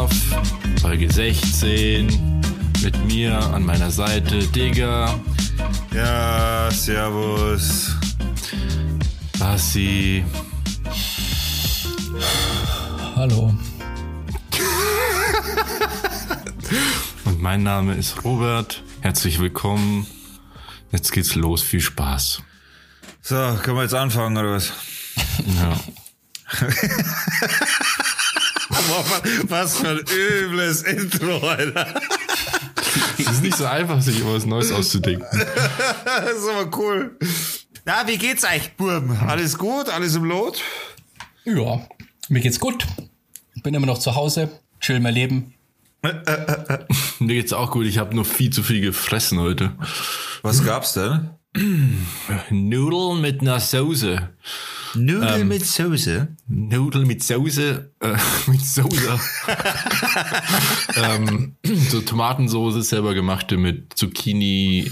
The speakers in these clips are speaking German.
Schlaf, Folge 16. Mit mir an meiner Seite Digga, Ja, servus. Bassi. Hallo. Und mein Name ist Robert. Herzlich willkommen. Jetzt geht's los. Viel Spaß. So, können wir jetzt anfangen oder was? Ja. Boah, was für ein übles Intro, Alter. Es ist nicht so einfach, sich immer was Neues auszudenken. Das ist aber cool. Na, wie geht's euch, Burm? Alles gut? Alles im Lot? Ja, mir geht's gut. Bin immer noch zu Hause, chill mein Leben. Mir geht's auch gut. Ich habe nur viel zu viel gefressen heute. Was gab's denn? Nudeln mit einer Soße. Nudeln mit Soße. Nudeln mit Soße, äh, mit Soße. ähm, so Tomatensoße selber gemachte mit Zucchini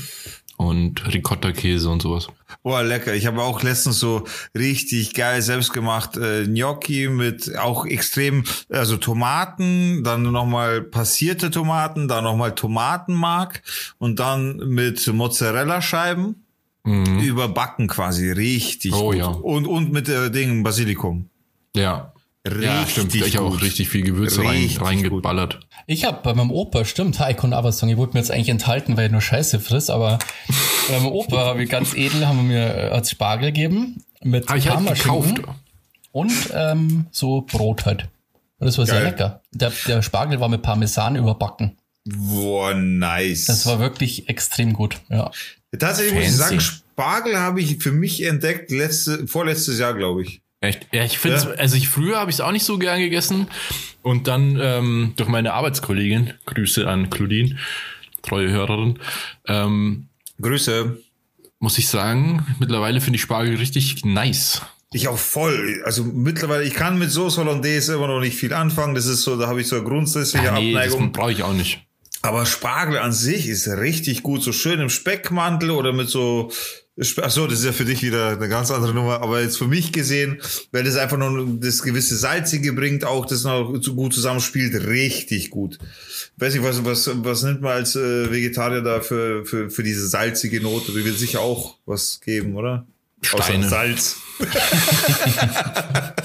und Ricotta-Käse und sowas. Boah, lecker. Ich habe auch letztens so richtig geil selbst gemacht äh, Gnocchi mit auch extrem, also Tomaten, dann nochmal passierte Tomaten, dann nochmal Tomatenmark und dann mit Mozzarella-Scheiben überbacken quasi. Richtig Mhm. Oh, gut. ja. Und, und mit äh, Ding Basilikum. Ja. Richtig ja, stimmt. Ich habe auch richtig viel Gewürze rein, Richtig reingeballert. Ich habe bei meinem Opa, stimmt, ha, ich konnte aber sagen, ich wollte mir jetzt eigentlich enthalten, weil ich nur Scheiße friss, aber bei meinem Opa habe ich ganz edel, haben wir mir äh, als Spargel gegeben mit Habe ich halt gekauft. und ähm, so Brot halt. Und das war sehr Geil. lecker. Der, der Spargel war mit Parmesan überbacken. Boah, nice. Das war wirklich extrem gut, ja. Tatsächlich muss ich Fancy. sagen, Spargel habe ich für mich entdeckt letzte, vorletztes Jahr, glaube ich. Echt? Ja, ich finde, Ja. also ich früher habe ich es auch nicht so gern gegessen und dann ähm, durch meine Arbeitskollegin, Grüße an Claudine, treue Hörerin, ähm, Grüße. muss ich sagen, mittlerweile finde ich Spargel richtig nice. Ich auch voll. Also mittlerweile, ich kann mit Soße Hollandaise immer noch nicht viel anfangen. Das ist so, da habe ich so eine grundsätzliche Ah, nee, das Abneigung. brauche ich auch nicht. Aber Spargel an sich ist richtig gut. So schön im Speckmantel oder mit so. Ach so, das ist ja für dich wieder eine ganz andere Nummer. Aber jetzt für mich gesehen, weil das einfach noch das gewisse Salzige bringt, auch das noch zu gut zusammenspielt, richtig gut. Weiß nicht, was, was, was nimmt man als äh, Vegetarier da für, für, für diese salzige Note? Die wird sicher auch was geben, oder? Steine. Außer Salz.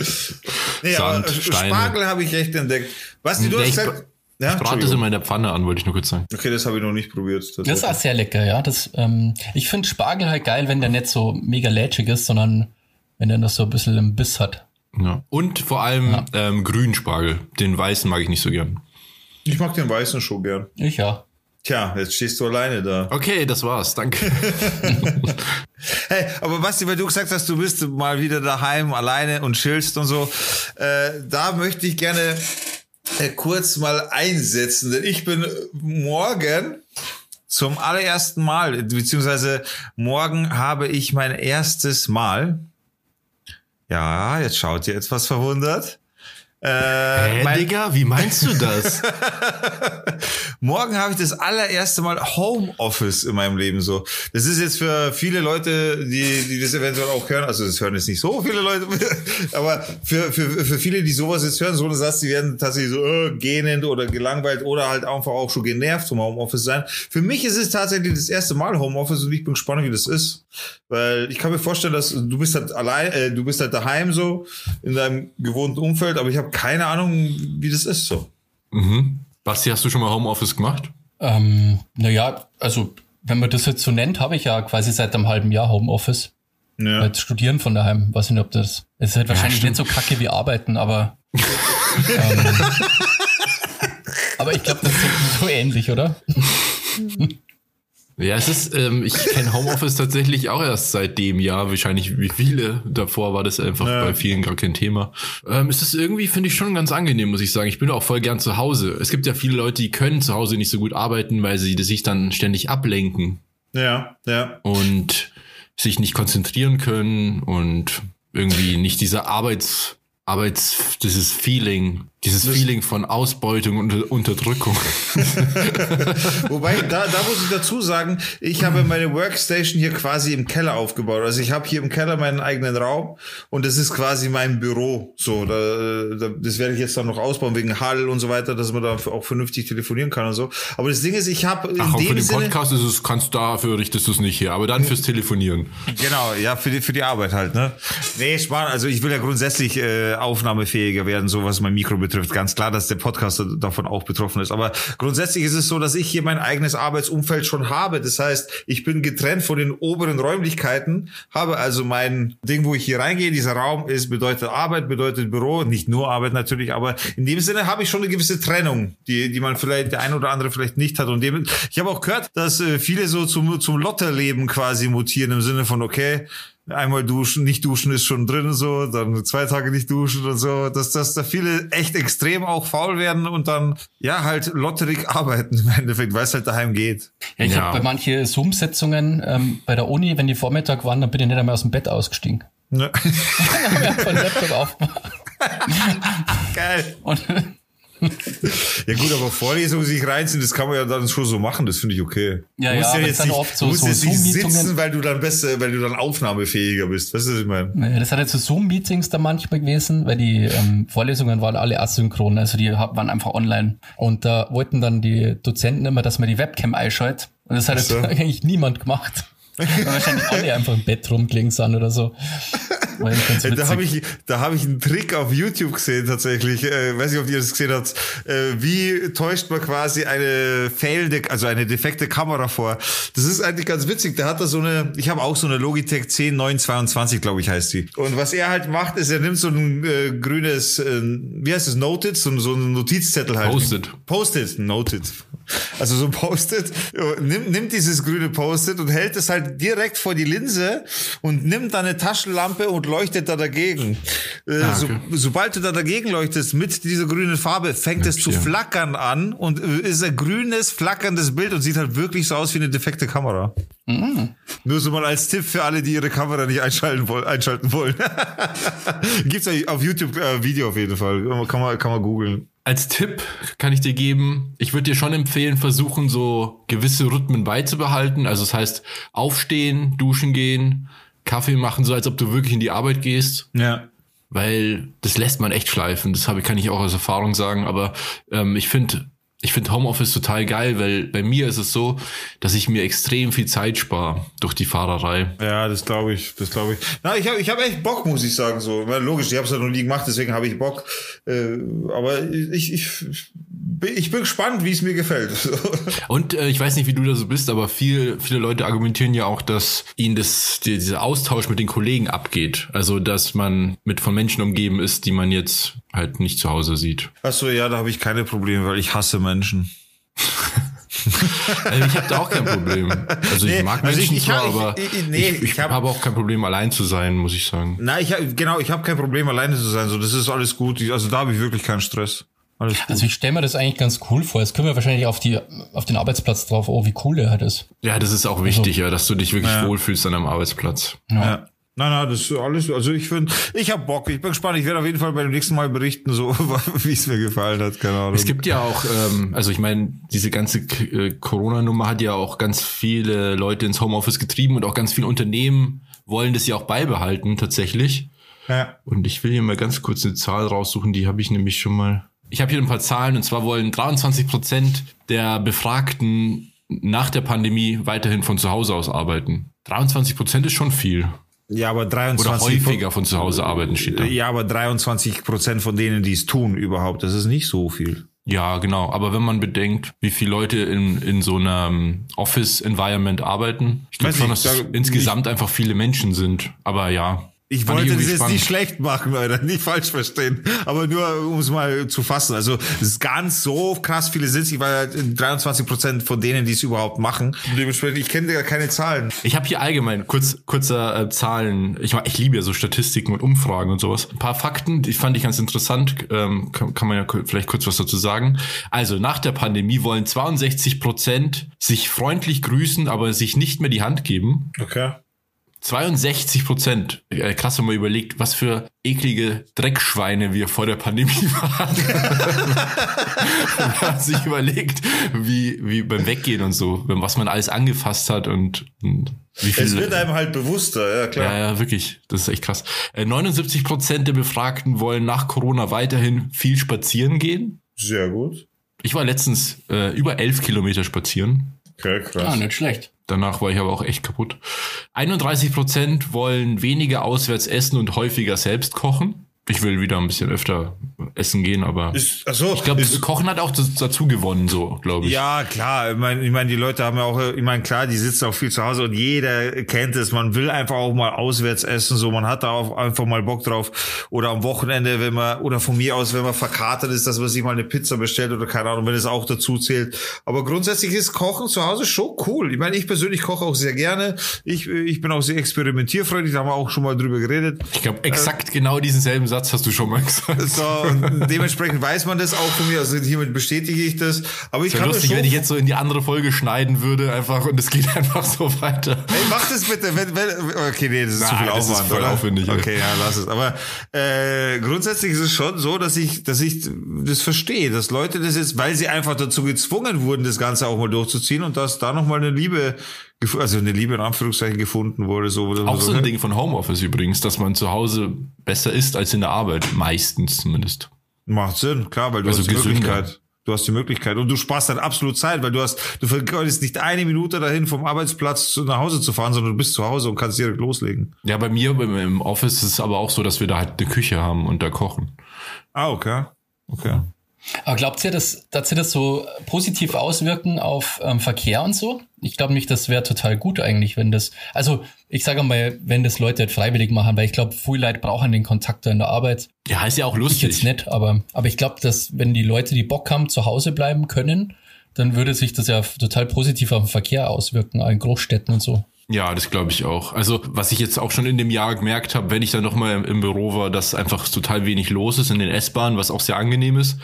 nee, Sand, aber Steine. Spargel habe ich echt entdeckt. Was du Nee, hast ich gesagt. Ich Ja, brate es immer in der Pfanne an, wollte ich nur kurz sagen. Okay, das habe ich noch nicht probiert. Das ist auch sehr lecker, ja. Das, ähm, ich finde Spargel halt geil, wenn der nicht so mega lätschig ist, sondern wenn der noch so ein bisschen einen Biss hat. Ja. Und vor allem ähm, grünen Spargel. Den weißen mag ich nicht so gern. Ich mag den weißen schon gern. Ich ja. Tja, jetzt stehst du alleine da. Okay, das war's. Danke. Hey, aber Basti, weil du gesagt hast, du bist mal wieder daheim alleine und chillst und so, äh, da möchte ich gerne kurz mal einsetzen, denn ich bin morgen zum allerersten Mal, beziehungsweise morgen habe ich mein erstes Mal. Ja, jetzt schaut ihr etwas verwundert. Äh, Hä, Digga, wie meinst du das? Morgen habe ich das allererste Mal Homeoffice in meinem Leben so. Das ist jetzt für viele Leute, die, die das eventuell auch hören, also das hören jetzt nicht so viele Leute, aber für, für, für viele, die sowas jetzt hören, so eine Satz, die werden tatsächlich so äh, gähnend oder gelangweilt oder halt einfach auch schon genervt vom Homeoffice sein. Für mich ist es tatsächlich das erste Mal Homeoffice und ich bin gespannt, wie das ist. Weil ich kann mir vorstellen, dass du bist halt allein, äh, du bist halt daheim so in deinem gewohnten Umfeld, aber ich habe keine Ahnung, wie das ist so. mhm. Basti, hast du schon mal Homeoffice gemacht? Ähm, naja, also wenn man das jetzt so nennt, habe ich ja quasi seit einem halben Jahr Homeoffice. Ja. Jetzt studieren von daheim. Weiß nicht, ob das. Es ist halt wahrscheinlich stimmt. nicht so kacke wie arbeiten, aber. ähm, aber ich glaube, das ist so ähnlich, oder? Ja, es ist, ähm, ich kenne Homeoffice tatsächlich auch erst seit dem Jahr, wahrscheinlich wie viele. Davor war das einfach Ja. bei vielen gar kein Thema. Ähm, es ist irgendwie, finde ich, schon ganz angenehm, muss ich sagen. Ich bin auch voll gern zu Hause. Es gibt ja viele Leute, die können zu Hause nicht so gut arbeiten, weil sie sich dann ständig ablenken Ja, ja. und sich nicht konzentrieren können und irgendwie nicht dieser Arbeits, Arbeits, dieses Feeling Dieses Feeling von Ausbeutung und Unterdrückung. Wobei, da, da muss ich dazu sagen, ich habe meine Workstation hier quasi im Keller aufgebaut. Also ich habe hier im Keller meinen eigenen Raum und das ist quasi mein Büro. So, da, da, das werde ich jetzt dann noch ausbauen wegen Hall und so weiter, dass man da auch vernünftig telefonieren kann und so. Aber das Ding ist, ich habe in Ach, auch dem für den Sinne, Podcast ist es, kannst dafür richtest du es nicht her, aber dann fürs Telefonieren. Genau, ja, für die, für die Arbeit halt, ne? Nee, spannend. Also ich will ja grundsätzlich äh, aufnahmefähiger werden, so was mein Mikro betrifft. Ganz klar, dass der Podcast davon auch betroffen ist. Aber grundsätzlich ist es so, dass ich hier mein eigenes Arbeitsumfeld schon habe. Das heißt, ich bin getrennt von den oberen Räumlichkeiten, habe also mein Ding, wo ich hier reingehe. Dieser Raum ist bedeutet Arbeit, bedeutet Büro, nicht nur Arbeit natürlich, aber in dem Sinne habe ich schon eine gewisse Trennung, die, die man vielleicht der ein oder andere vielleicht nicht hat. Und dem, ich habe auch gehört, dass äh, viele so zum zum Lotterleben quasi mutieren im Sinne von okay, einmal duschen, nicht duschen ist schon drin so, dann zwei Tage nicht duschen und so, dass, dass da viele echt extrem auch faul werden und dann ja halt lotterig arbeiten im Endeffekt, weil es halt daheim geht. Ja, ich Ja. habe bei manchen Zoom-Sitzungen ähm, bei der Uni, wenn die Vormittag waren, dann bin ich nicht einmal aus dem Bett ausgestiegen. Ne? Von Laptop aufgemacht. Geil. Und Ja gut, aber Vorlesungen sich reinziehen, das kann man ja dann schon so machen, das finde ich okay. Ja, du musst ja, aber jetzt nicht, oft so- musst so jetzt nicht sitzen, weil du dann besser, weil du dann aufnahmefähiger bist. Weißt du, was ich meine? Das hat jetzt so Zoom-Meetings da manchmal gewesen, weil die ähm, Vorlesungen waren alle asynchron, also die waren einfach online. Und da wollten dann die Dozenten immer, dass man die Webcam einschaltet. Und das hat so. jetzt eigentlich niemand gemacht. Weil wahrscheinlich alle einfach im Bett rumgelegen sind oder so. Äh, Da habe ich, da habe ich einen Trick auf YouTube gesehen tatsächlich. Äh, weiß nicht, ob ihr das gesehen habt. Äh, wie täuscht man quasi eine failende, also eine defekte Kamera vor? Das ist eigentlich ganz witzig. Der hat da so eine, ich habe auch so eine Logitech 10922, glaube ich, heißt die. Und was er halt macht, ist, er nimmt so ein äh, grünes, äh, wie heißt das, Noted, so, so einen Notizzettel halt. Post-it. Post-it, Noted. Also so ein Post-it, äh, nimmt, nimmt dieses grüne Post-it und hält es halt direkt vor die Linse und nimmt dann eine Taschenlampe und leuchtet da dagegen. Äh, Ah, so, okay. sobald du da dagegen leuchtest mit dieser grünen Farbe, fängt es zu ja. flackern an und äh, ist ein grünes, flackerndes Bild und sieht halt wirklich so aus wie eine defekte Kamera. Nur so mal als Tipp für alle, die ihre Kamera nicht einschalten, einschalten wollen. Gibt's ja auf YouTube äh, Video auf jeden Fall. Kann man, kann man googeln. Als Tipp kann ich dir geben, ich würde dir schon empfehlen, versuchen, so gewisse Rhythmen beizubehalten. Also das heißt, aufstehen, duschen gehen, Kaffee machen, so als ob du wirklich in die Arbeit gehst. Ja. weil das lässt man echt schleifen. Das habe kann ich auch aus Erfahrung sagen. Aber ähm, ich finde ich finde Homeoffice total geil, weil bei mir ist es so, dass ich mir extrem viel Zeit spare durch die Fahrerei. Ja, das glaube ich, das glaube ich. Na, ich habe ich hab echt Bock, muss ich sagen. So, logisch, ich habe es ja noch nie gemacht, deswegen habe ich Bock. Äh, aber ich, ich, ich bin gespannt, wie es mir gefällt. Und äh, ich weiß nicht, wie du da so bist, aber viel, viele Leute argumentieren ja auch, dass ihnen das, die, dieser Austausch mit den Kollegen abgeht. Also, dass man mit von Menschen umgeben ist, die man jetzt halt nicht zu Hause sieht. Achso, ja, da habe ich keine Probleme, weil ich hasse Menschen. Also ich habe da auch kein Problem. Also ich Nee, mag also Menschen ich- ich zwar, hab- ich- aber ich- ich, nee, ich, ich hab- habe auch kein Problem, allein zu sein, muss ich sagen. Nein, ich hab, genau, ich habe kein Problem, alleine zu sein. So, das ist alles gut. Ich, also da habe ich wirklich keinen Stress. Alles gut. Also ich stelle mir das eigentlich ganz cool vor. Jetzt können wir wahrscheinlich auf die auf den Arbeitsplatz drauf, oh, wie cool der halt ist. Ja, das ist auch wichtig, ja, dass du dich wirklich Ja. wohlfühlst an einem Arbeitsplatz. Ja. Nein, nein, das ist alles, also ich finde, ich habe Bock, ich bin gespannt, ich werde auf jeden Fall beim nächsten Mal berichten, so wie es mir gefallen hat, keine Ahnung. Es gibt ja auch, ähm, also ich meine, diese ganze äh, Corona-Nummer hat ja auch ganz viele Leute ins Homeoffice getrieben und auch ganz viele Unternehmen wollen das ja auch beibehalten tatsächlich. ja. Und ich will hier mal ganz kurz eine Zahl raussuchen, die habe ich nämlich schon mal. Ich habe hier ein paar Zahlen und zwar wollen 23 Prozent der Befragten nach der Pandemie weiterhin von zu Hause aus arbeiten. 23 Prozent ist schon viel. Ja, aber Oder 23% häufiger von zu Hause arbeiten steht da. Ja, aber 23 Prozent von denen, die es tun überhaupt, das ist nicht so viel. Ja, genau. Aber wenn man bedenkt, wie viele Leute in, in so einem Office-Environment arbeiten, ich glaube Weiß schon, dass es da- insgesamt einfach viele Menschen sind. Aber ja. Ich wollte das jetzt nicht schlecht machen, Leute, nicht falsch verstehen. Aber nur, um es mal zu fassen. Also, es ist ganz so krass viele sind weil halt 23 Prozent von denen, die es überhaupt machen. Dementsprechend, ich kenne ja keine Zahlen. Ich habe hier allgemein kurz kurzer äh, Zahlen. Ich, ich liebe ja so Statistiken und Umfragen und sowas. Ein paar Fakten, die fand ich ganz interessant. Ähm, kann, kann man ja vielleicht kurz was dazu sagen. Also nach der Pandemie wollen 62 Prozent sich freundlich grüßen, aber sich nicht mehr die Hand geben. Okay. 62 Prozent. Äh, krass, wenn man überlegt, was für eklige Dreckschweine wir vor der Pandemie waren. wenn man sich überlegt, wie, wie beim Weggehen und so, was man alles angefasst hat und, und wie viel. Es wird einem halt bewusster, ja klar. Ja, ja, wirklich. Das ist echt krass. 79 äh, Prozent der Befragten wollen nach Corona weiterhin viel spazieren gehen. Sehr gut. Ich war letztens äh, über elf Kilometer spazieren. Okay, krass. Ah, nicht schlecht. Danach war ich aber auch echt kaputt. 31 Prozent wollen weniger auswärts essen und häufiger selbst kochen. Ich will wieder ein bisschen öfter essen gehen, aber Ist, so, ich glaube, Kochen hat auch dazu gewonnen, so glaube ich. Ja, klar. Ich meine, ich mein, die Leute haben ja auch, ich meine, klar, die sitzen auch viel zu Hause und jeder kennt es. Man will einfach auch mal auswärts essen, so. Man hat da auch einfach mal Bock drauf. Oder am Wochenende, wenn man, oder von mir aus, wenn man verkatert ist, dass man sich mal eine Pizza bestellt oder keine Ahnung, wenn es auch dazu zählt. Aber grundsätzlich ist Kochen zu Hause schon cool. Ich meine, ich persönlich koche auch sehr gerne. Ich, ich bin auch sehr experimentierfreudig. Da haben wir auch schon mal drüber geredet. Ich glaube, exakt genau diesen selben Satz hast du schon mal gesagt. So, dementsprechend weiß man das auch von mir. Also hiermit bestätige ich das. Aber ich Wäre kann lustig, wenn ich jetzt so in die andere Folge schneiden würde, einfach und es geht einfach so weiter. Ey, mach das bitte. Wenn, wenn, okay, nee, das ist zu Nein, viel das ist Aufwand, voll oder? aufwendig. Okay, ja, lass es. Aber äh, grundsätzlich ist es schon so, dass ich, dass ich das verstehe, dass Leute das jetzt, weil sie einfach dazu gezwungen wurden, das Ganze auch mal durchzuziehen und dass da nochmal eine Liebe, also eine Liebe in Anführungszeichen gefunden wurde. So, oder Auch so ein? Ding von Homeoffice übrigens, dass man zu Hause besser ist als in der Arbeit, meistens zumindest. Macht Sinn, klar, weil du Also hast die gesünder. Möglichkeit. Du hast die Möglichkeit und du sparst dann absolut Zeit, weil du hast, du vergeudest nicht eine Minute dahin vom Arbeitsplatz nach Hause zu fahren, sondern du bist zu Hause und kannst direkt loslegen. Ja, bei mir im- im Office ist es aber auch so, dass wir da halt eine Küche haben und da kochen. Ah, okay. Okay. Aber glaubt ihr, dass, dass sie das so positiv auswirken auf ähm, Verkehr und so? Ich glaube nicht, das wäre total gut eigentlich, wenn das, also ich sage mal, wenn das Leute halt freiwillig machen, weil ich glaube, viele Leute brauchen den Kontakt da in der Arbeit. Ja, ist ja auch Ich lustig. jetzt nicht, aber, aber ich glaube, dass wenn die Leute, die Bock haben, zu Hause bleiben können, dann würde sich das ja total positiv auf den Verkehr auswirken, in Großstädten und so. Ja, das glaube ich auch. Also, was ich jetzt auch schon in dem Jahr gemerkt habe, wenn ich dann nochmal im, im Büro war, dass einfach total wenig los ist in den S-Bahnen, was auch sehr angenehm ist.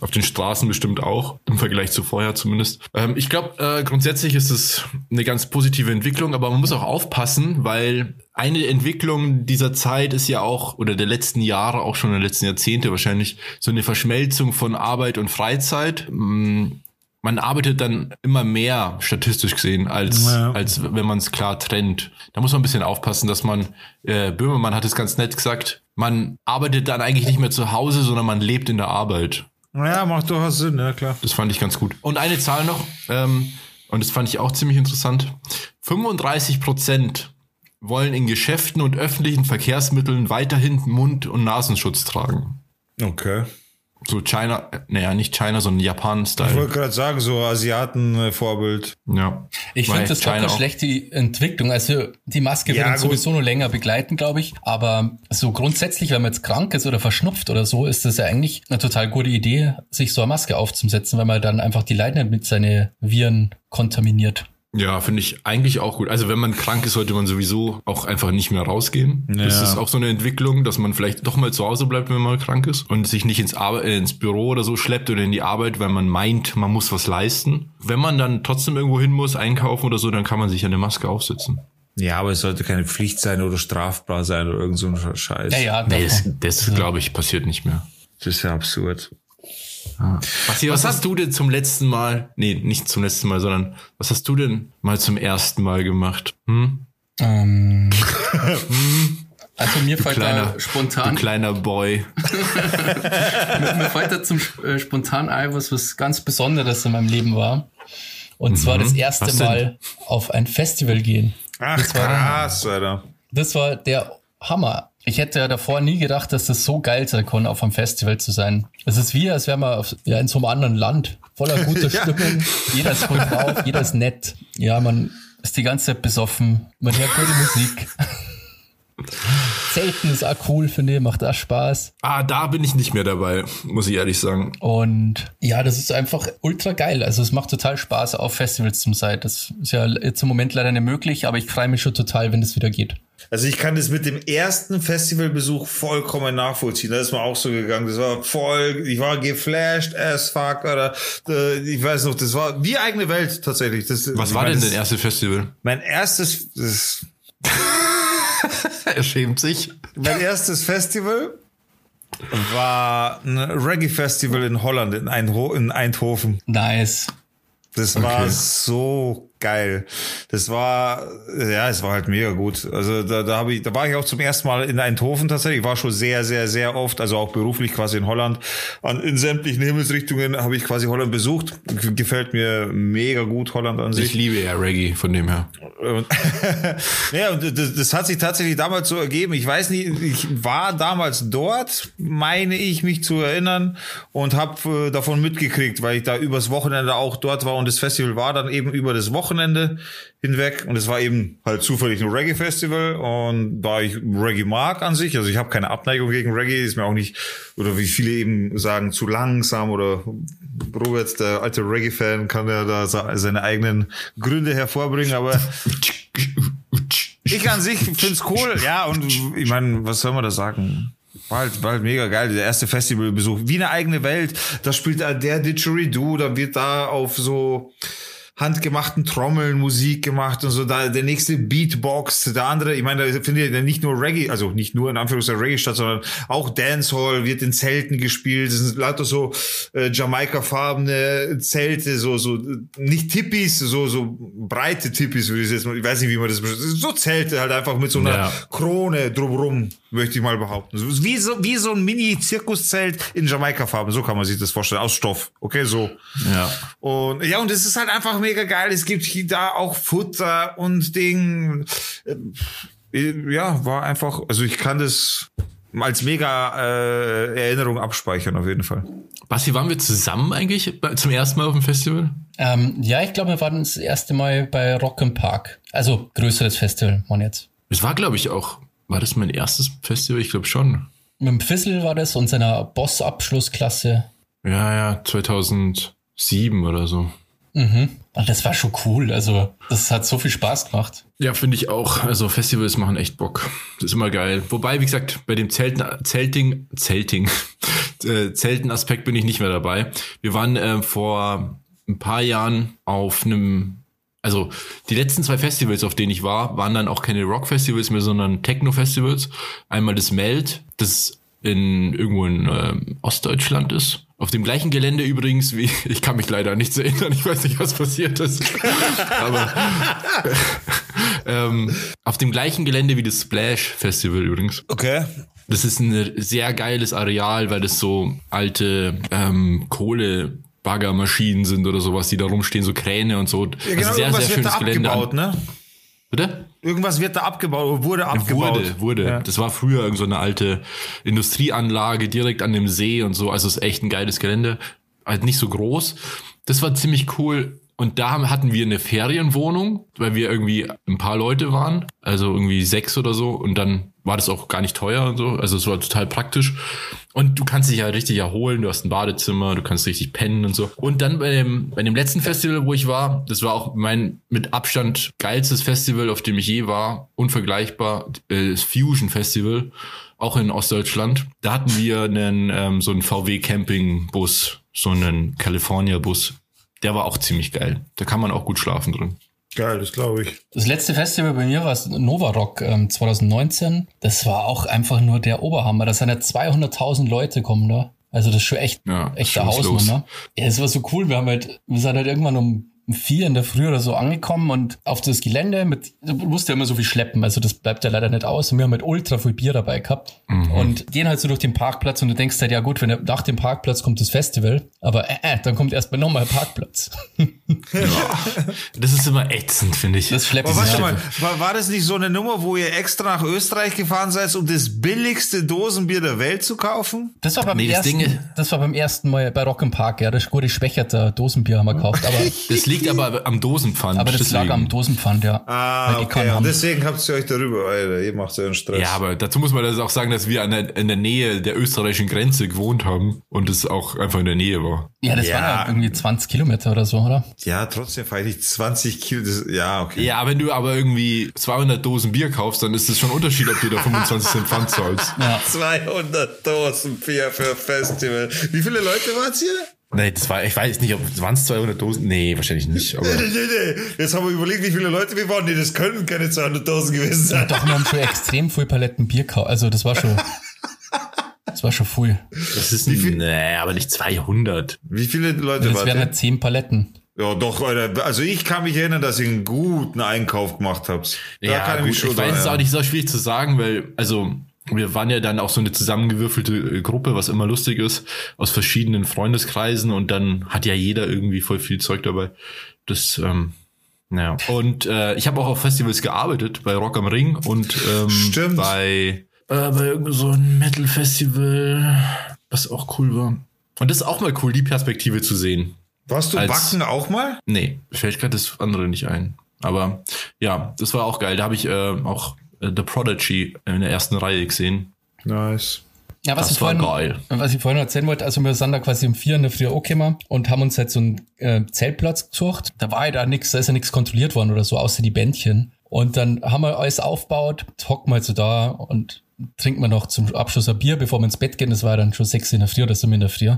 Auf den Straßen bestimmt auch, im Vergleich zu vorher zumindest. Ähm, ich glaube, äh, grundsätzlich ist es eine ganz positive Entwicklung, aber man muss auch aufpassen, weil eine Entwicklung dieser Zeit ist ja auch, oder der letzten Jahre, auch schon der letzten Jahrzehnte wahrscheinlich, so eine Verschmelzung von Arbeit und Freizeit. Mm, man arbeitet dann immer mehr statistisch gesehen, als, Ja. als wenn man es klar trennt. Da muss man ein bisschen aufpassen, dass man, äh, Böhmermann hat es ganz nett gesagt, man arbeitet dann eigentlich nicht mehr zu Hause, sondern man lebt in der Arbeit. Ja, macht durchaus Sinn, ja klar. Das fand ich ganz gut. Und eine Zahl noch, ähm, und das fand ich auch ziemlich interessant. 35 Prozent wollen in Geschäften und öffentlichen Verkehrsmitteln weiterhin Mund- und Nasenschutz tragen. Okay. So China, naja, nicht China, sondern Ich Japan-Style. wollte gerade sagen, so Asiaten-Vorbild. Ja. Ich finde das doch China eine auch- schlechte Entwicklung. Also die Maske Ja, wird uns sowieso nur länger begleiten, glaube ich. Aber so grundsätzlich, wenn man jetzt krank ist oder verschnupft oder so, ist das ja eigentlich eine total gute Idee, sich so eine Maske aufzusetzen, weil man dann einfach die Leute nicht mit seine Viren kontaminiert. Ja, finde ich eigentlich auch gut. Also wenn man krank ist, sollte man sowieso auch einfach nicht mehr rausgehen. Das Ja. ist auch so eine Entwicklung, dass man vielleicht doch mal zu Hause bleibt, wenn man krank ist und sich nicht ins, Arbe äh, ins Büro oder so schleppt oder in die Arbeit, weil man meint, man muss was leisten. Wenn man dann trotzdem irgendwo hin muss, einkaufen oder so, dann kann man sich eine Maske aufsetzen. Ja, aber es sollte keine Pflicht sein oder strafbar sein oder irgend so ein Scheiß. Ja, ja, Nee, das, das glaube ich, passiert nicht mehr. Das ist ja absurd. Basti, was hast du denn zum letzten Mal, nee, nicht zum letzten Mal, sondern was hast du denn mal zum ersten Mal gemacht? Hm? Ähm, also mir fällt Kleiner, da spontan du kleiner Boy. mir fällt da zum äh, spontan ein, was was ganz Besonderes in meinem Leben war. Und zwar das erste Mhm. Was denn? Mal auf ein Festival gehen. Ach, Das war- krass, Alter. Das war der Hammer. Ich hätte ja davor nie gedacht, dass das so geil sein kann, auf einem Festival zu sein. Es ist wie, als wäre man auf, ja, in so einem anderen Land. Voller guter Ja. Stimmung. Jeder ist voll drauf, jeder ist nett. Ja, man ist die ganze Zeit besoffen. Man hört gute Musik. Zelten ist auch cool, finde ich, macht auch Spaß. Ah, da bin ich nicht mehr dabei, muss ich ehrlich sagen. Und ja, das ist einfach ultra geil. Also es macht total Spaß, auf Festivals zu sein. Das ist ja jetzt im Moment leider nicht möglich, aber ich freue mich schon total, wenn es wieder geht. Also ich kann das mit dem ersten Festivalbesuch vollkommen nachvollziehen. Da ist mir auch so gegangen. Das war voll, ich war geflasht as fuck oder äh, ich weiß noch, das war wie eigene Welt tatsächlich. Das, Was war meine, denn das- dein erstes Festival? Mein erstes, das, er schämt sich. Mein erstes Festival war ein Reggae-Festival in Holland, in, Eindho in Eindhoven. Nice. Das Okay. war so geil. Das war, ja, es war halt mega gut. Also da, da habe ich, da war ich auch zum ersten Mal in Eindhoven tatsächlich. Ich war schon sehr, sehr, sehr oft, also auch beruflich quasi in Holland. An, in sämtlichen Himmelsrichtungen habe ich quasi Holland besucht. Gefällt mir mega gut, Holland an sich. Ich liebe ja Reggae von dem her. Ja, und das, das hat sich tatsächlich damals so ergeben. Ich weiß nicht, ich war damals dort, meine ich mich zu erinnern, und habe äh, davon mitgekriegt, weil ich da übers Wochenende auch dort war und das Festival war dann eben über das Wochenende hinweg und es war eben halt zufällig ein Reggae-Festival und da ich Reggae mag an sich, also ich habe keine Abneigung gegen Reggae, ist mir auch nicht, oder wie viele eben sagen, zu langsam oder Robert, der alte Reggae-Fan, kann ja da seine eigenen Gründe hervorbringen, aber ich an sich find's cool, ja, und ich meine, was soll man da sagen? War halt, war halt mega geil, der erste Festivalbesuch, wie eine eigene Welt. Da spielt der Didgeridoo, da wird da auf so handgemachten Trommeln Musik gemacht und so, da der nächste Beatbox, der andere, ich meine, da findet ja nicht nur Reggae, also nicht nur in Anführungszeichen Reggae statt, sondern auch Dancehall wird in Zelten gespielt, es sind lauter so äh, Jamaika-farbene Zelte, so, so, nicht Tippis, so, so breite Tippis, würde ich jetzt mal, ich weiß nicht, wie man das, so Zelte halt einfach mit so einer Ja. Krone drumrum, möchte ich mal behaupten. So, wie so, wie so ein Mini-Zirkuszelt in Jamaika-Farben, so kann man sich das vorstellen, aus Stoff, okay, so. Ja. Und ja, und es ist halt einfach mega geil. Es gibt hier da auch Futter und Ding. Äh, Ja, war einfach, also ich kann das als mega äh, Erinnerung abspeichern, auf jeden Fall. Basti, waren wir zusammen eigentlich zum ersten Mal auf dem Festival? Ähm, ja, ich glaube, wir waren das erste Mal bei Rock im Park. Also größeres Festival, man jetzt. Es war, glaube ich, auch. War das mein erstes Festival? Ich glaube schon. Mit dem Fissel war das und seiner Boss-Abschlussklasse. Ja, ja, 2007 oder so. Mhm. Und das war schon cool. Also, das hat so viel Spaß gemacht. Ja, finde ich auch. Also Festivals machen echt Bock. Das ist immer geil. Wobei, wie gesagt, bei dem Zelten, Zelting, Zelting, äh, Zelten-Aspekt bin ich nicht mehr dabei. Wir waren äh, vor ein paar Jahren auf einem, also die letzten zwei Festivals, auf denen ich war, waren dann auch keine Rock-Festivals mehr, sondern Techno-Festivals. Einmal das Meld, das in irgendwo in ähm, Ostdeutschland ist. Auf dem gleichen Gelände übrigens, wie ich kann mich leider nicht erinnern, ich weiß nicht, was passiert ist. Aber ähm, auf dem gleichen Gelände wie das Splash Festival übrigens. Okay. Das ist ein sehr geiles Areal, weil das so alte ähm, Kohlebaggermaschinen sind oder sowas, die da rumstehen, so Kräne und so. Ja, genau, also sehr, irgendwas sehr wird da schönes Gelände. abgebaut, ne? Bitte? Irgendwas wird da abgebaut oder wurde abgebaut. Wurde, wurde. Ja. Das war früher irgend so eine alte Industrieanlage direkt an dem See und so. Also es ist echt ein geiles Gelände. Halt nicht so groß. Das war ziemlich cool. Und da hatten wir eine Ferienwohnung, weil wir irgendwie ein paar Leute waren. Also irgendwie sechs oder so. Und dann war das auch gar nicht teuer und so. Also es war total praktisch. Und du kannst dich ja richtig erholen. Du hast ein Badezimmer, du kannst richtig pennen und so. Und dann bei dem, bei dem letzten Festival, wo ich war, das war auch mein mit Abstand geilstes Festival, auf dem ich je war. Unvergleichbar. äh, Das Fusion Festival. Auch in Ostdeutschland. Da hatten wir einen, ähm, so einen VW Campingbus. So einen California Bus. Der war auch ziemlich geil. Da kann man auch gut schlafen drin. Geil, das glaube ich. Das letzte Festival bei mir war das Nova Rock ähm, 2019. Das war auch einfach nur der Oberhammer. Da sind ja 200.000 Leute kommen da. Also das ist schon echt, Ja, der. Hausnummer. Ja, es war so cool. Wir haben halt, wir sind halt irgendwann um vier in der Früh oder so angekommen und auf das Gelände mit, du musst ja immer so viel schleppen, also das bleibt ja leider nicht aus und wir haben halt ultra viel Bier dabei gehabt Mhm. und gehen halt so durch den Parkplatz und du denkst halt, ja gut, wenn nach dem Parkplatz kommt das Festival, aber äh, äh, dann kommt erstmal nochmal Parkplatz. Das ist immer ätzend, finde ich. Das schleppt Aber warte mal, war, war das nicht so eine Nummer, wo ihr extra nach Österreich gefahren seid, um das billigste Dosenbier der Welt zu kaufen? Das war beim Nee, das ersten, ist- das war beim ersten Mal bei Rock im Park, ja, das gute Schwächerter Dosenbier haben wir gekauft, aber, Das liegt aber am Dosenpfand. aber das deswegen. lag am Dosenpfand, ja. Ah, okay. Und deswegen habt ihr euch darüber, Alter, ihr macht so einen Stress. Ja, aber dazu muss man das auch sagen, dass wir an der, in der Nähe der österreichischen Grenze gewohnt haben und es auch einfach in der Nähe war. Ja, das Ja. waren ja irgendwie 20 Kilometer oder so, oder? Ja, trotzdem fahre ich 20 Kilo. Das, ja, okay. Ja, wenn du aber irgendwie 200 Dosen Bier kaufst, dann ist es schon ein Unterschied, ob du da 25 Cent Pfand zahlst. Ja. 200 Dosen Bier für Festival. Wie viele Leute wart's hier? Nee, das war, ich weiß nicht, ob waren es 200 Dosen? Nee, wahrscheinlich nicht. Aber Nee, nee, nee. Jetzt haben wir überlegt, wie viele Leute wir waren. Nee, das können keine 200.000 gewesen sein. Doch, wir haben schon extrem viel Paletten Bier gekauft. Also das war schon, das war schon viel. das ist, nee, aber nicht 200. Wie viele Leute Das waren wären das? halt zehn Paletten. Ja, doch, Alter. Also ich kann mich erinnern, dass ich einen guten Einkauf gemacht habt. Da Ja, kann gut, mich schon ich weiß es auch nicht, ist auch schwierig zu sagen, weil, also, wir waren ja dann auch so eine zusammengewürfelte äh, Gruppe, was immer lustig ist, aus verschiedenen Freundeskreisen und dann hat ja jeder irgendwie voll viel Zeug dabei. Das, ähm, naja. Und äh, ich habe auch auf Festivals gearbeitet, bei Rock am Ring und ähm, Stimmt. bei, äh, bei irgend so einem Metal-Festival, was auch cool war. Und das ist auch mal cool, die Perspektive zu sehen. Warst du Als- backen auch mal? Nee, fällt gerade das andere nicht ein. Aber ja, das war auch geil. Da habe ich äh, auch The Prodigy in der ersten Reihe gesehen. Nice. Ja, was Das ich, war vorhin, geil. was ich vorhin erzählen wollte, also wir sind da quasi um vier in der Früh angekommen und haben uns halt so einen äh, Zeltplatz gesucht. Da war ja da nichts, da ist ja nichts kontrolliert worden oder so, außer die Bändchen. Und dann haben wir alles aufgebaut, hocken wir halt so da und trinken wir noch zum Abschluss ein Bier, bevor wir ins Bett gehen. Das war dann schon sechs in der Früh oder so in der Früh,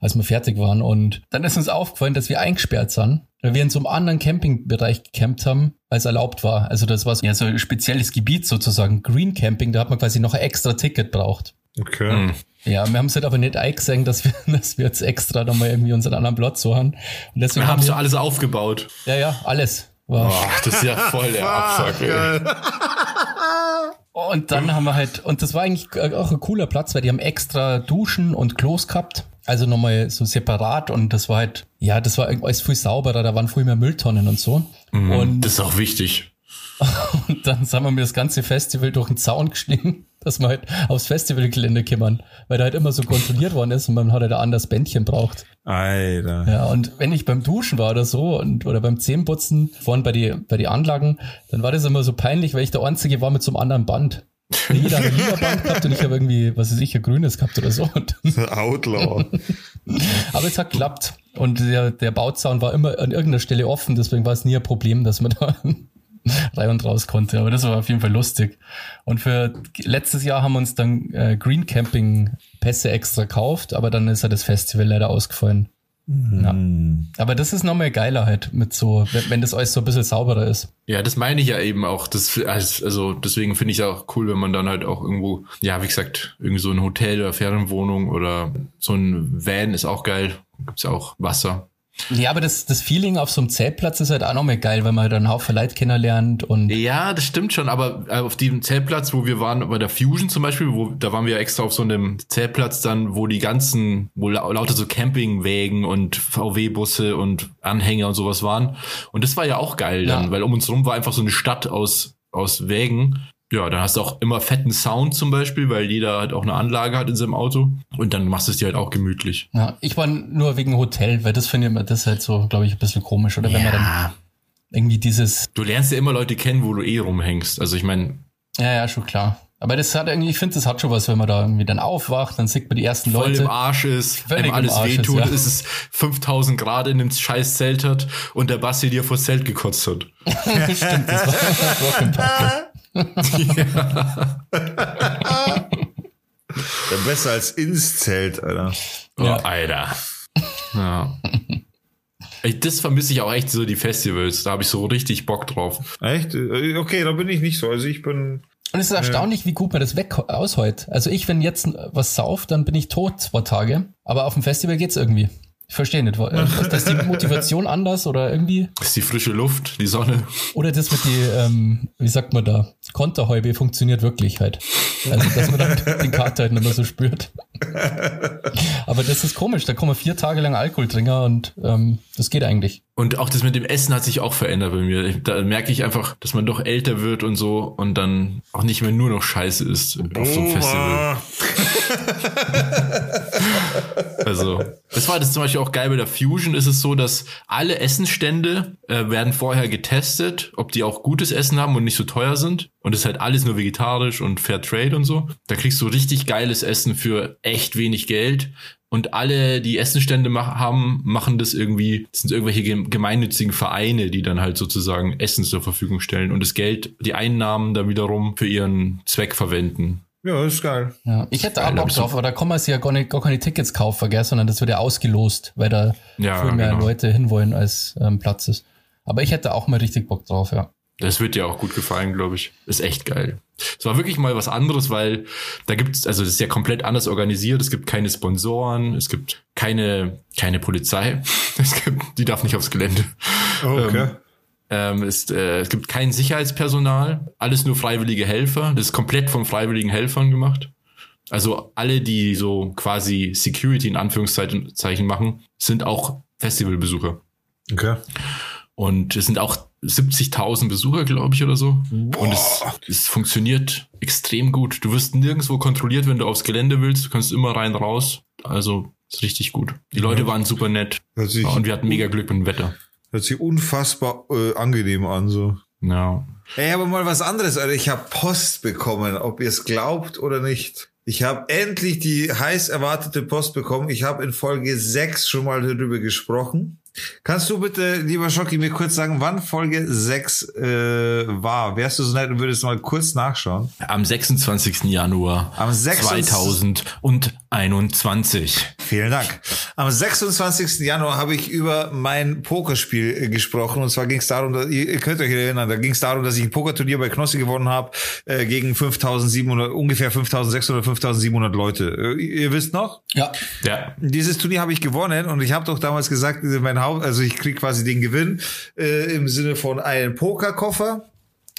als wir fertig waren. Und dann ist uns aufgefallen, dass wir eingesperrt sind, weil wir in so einem anderen Campingbereich gecampt haben, als erlaubt war. Also das war so, ja, so ein spezielles Gebiet sozusagen, Green Camping, da hat man quasi noch ein extra Ticket braucht. Okay. Hm. Ja, wir haben es halt aber nicht eingesehen, dass wir, dass wir jetzt extra nochmal irgendwie unseren anderen Platz suchen. Und deswegen Wir haben haben so wir, alles aufgebaut. ja, ja, alles. War. Ach, das ist ja voll der Abfuck, ey. Und dann haben wir halt, und das war eigentlich auch ein cooler Platz, weil die haben extra Duschen und Klos gehabt. Also nochmal so separat und das war halt, ja, das war alles viel sauberer, da waren viel mehr Mülltonnen und so. Und, Das ist auch wichtig. und dann sind wir mir das ganze Festival durch den Zaun geschnitten, dass wir halt aufs Festivalgelände kümmern, weil da halt immer so kontrolliert worden ist und man hat halt ein anderes Bändchen braucht. Alter. Ja, und wenn ich beim Duschen war oder so und oder beim Zähneputzen vorhin bei die, bei die Anlagen, dann war das immer so peinlich, weil ich der Einzige war mit so einem anderen Band. Jeder hat ein lila Band gehabt und ich habe irgendwie, was weiß ich, ein grünes gehabt oder so. Outlaw. aber es hat geklappt. Und der, der Bauzaun war immer an irgendeiner Stelle offen, deswegen war es nie ein Problem, dass man da rein und raus konnte. Aber das war auf jeden Fall lustig. Und für letztes Jahr haben wir uns dann äh, Green Camping Pässe extra gekauft, aber dann ist ja das Festival leider ausgefallen. Ja. Aber das ist nochmal geiler halt mit so, wenn, wenn das alles so ein bisschen sauberer ist. Ja, das meine ich ja eben auch. Das, also deswegen finde ich es auch cool, wenn man dann halt auch irgendwo, ja, wie gesagt, irgendwie so ein Hotel oder Ferienwohnung oder so ein Van ist auch geil. Gibt's ja auch Wasser. Ja, aber das, das Feeling auf so einem Zeltplatz ist halt auch nochmal geil, weil man halt einen Haufen Leute kennenlernt und Ja, das stimmt schon, aber äh, auf diesem Zeltplatz, wo wir waren, bei der Fusion zum Beispiel, wo, da waren wir ja extra auf so einem Zeltplatz dann, wo die ganzen, wo lau- lauter so Campingwägen und VW-Busse und Anhänger und sowas waren. Und das war ja auch geil dann, Ja. weil um uns rum war einfach so eine Stadt aus, aus Wägen. Ja, dann hast du auch immer fetten Sound zum Beispiel, weil jeder halt auch eine Anlage hat in seinem Auto. Und dann machst du es dir halt auch gemütlich. ja, ich war nur wegen Hotel, weil das finde ich mir das halt so, glaube ich, ein bisschen komisch. Oder wenn man dann irgendwie dieses, Du lernst ja immer Leute kennen, wo du eh rumhängst. Also ich meine, ja, ja, schon klar. Aber das hat irgendwie, ich finde, das hat schon was, wenn man da irgendwie dann aufwacht, dann sieht man die ersten voll Leute. im Arsch ist, im alles Arsch ist, wehtut, ja. ist es 5000 Grad in dem scheiß Zelt hat und der Basti dir vor Zelt gekotzt hat. Stimmt, das war, das war. Ja, besser als ins Zelt, Alter. Oh, Ja. Alter. Ja. Das vermisse ich auch echt so die Festivals. Da habe ich so richtig Bock drauf. Echt? Äh, Okay, da bin ich nicht so. Also ich bin. Und es ist erstaunlich, wie gut man das weg aushält. Also ich, wenn jetzt was sauf, dann bin ich tot zwei Tage. Aber auf dem Festival geht's irgendwie. Ich verstehe nicht. wa- Ist das die Motivation anders oder irgendwie? Das ist die frische Luft, die Sonne. Oder das mit die, ähm, wie sagt man da, Konterhäube funktioniert wirklich halt. Also, dass man dann den Kater halt nicht mehr so spürt. Aber das ist komisch, da kommen vier Tage lang Alkohol trinken und ähm, das geht eigentlich. Und auch das mit dem Essen hat sich auch verändert bei mir. Da merke ich einfach, dass man doch älter wird und so und dann auch nicht mehr nur noch Scheiße ist auf so einem Festival. Also, das war das zum Beispiel auch geil bei der Fusion ist es so, dass alle Essensstände äh, werden vorher getestet, ob die auch gutes Essen haben und nicht so teuer sind. Und es ist halt alles nur vegetarisch und Fair Trade und so. Da kriegst du richtig geiles Essen für echt wenig Geld. Und alle, die Essenstände mach, haben, machen das irgendwie, das sind irgendwelche gem- gemeinnützigen Vereine, die dann halt sozusagen Essen zur Verfügung stellen und das Geld, die Einnahmen dann wiederum für ihren Zweck verwenden. Ja, ist geil. Ja. Ich hätte auch Bock drauf, aber da kann man sich ja gar, nicht, gar keine Tickets kaufen, gell, sondern das wird ja ausgelost, weil da Ja, viel mehr genau. Leute hinwollen, als ähm, Platz ist. Aber ich hätte auch mal richtig Bock drauf, ja. Das wird dir auch gut gefallen, glaube ich. Ist echt geil. Es war wirklich mal was anderes, weil da gibt's, also das ist ja komplett anders organisiert. Es gibt keine Sponsoren, es gibt keine, keine Polizei. Es gibt, die darf nicht aufs Gelände. Okay. Ähm, es, äh, es gibt kein Sicherheitspersonal, alles nur freiwillige Helfer. Das ist komplett von freiwilligen Helfern gemacht. Also alle, die so quasi Security in Anführungszeichen Zeichen machen, sind auch Festivalbesucher. okay. Und es sind auch 70.000 Besucher, glaube ich, oder so. Und es, es funktioniert extrem gut. Du wirst nirgendwo kontrolliert, wenn du aufs Gelände willst. Du kannst immer rein, raus. Also ist richtig gut. Die Leute waren super nett. Ja, und wir hatten mega Glück mit dem Wetter. hört sich unfassbar äh, angenehm an, so. Ja. Ey, aber mal was anderes, Alter. Ich habe Post bekommen, ob ihr es glaubt oder nicht. Ich habe endlich die heiß erwartete Post bekommen. Ich habe in Folge 6 schon mal darüber gesprochen. Kannst du bitte, lieber Schocki, mir kurz sagen, wann Folge 6 äh, war? Wärst du so nett und würdest mal kurz nachschauen? Am 26. Januar Am 26. 2021. Vielen Dank. Am 26. Januar habe ich über mein Pokerspiel äh, gesprochen. Und zwar ging es darum, dass, ihr, könnt euch erinnern, da ging es darum, dass ich ein Pokerturnier bei Knossi gewonnen habe äh, gegen 5700, ungefähr 5600, 5700 Leute. Äh, ihr wisst noch? Ja, Ja. Dieses Turnier habe ich gewonnen und ich habe doch damals gesagt, mein Haupt, also ich krieg quasi den Gewinn äh, im Sinne von einem Pokerkoffer.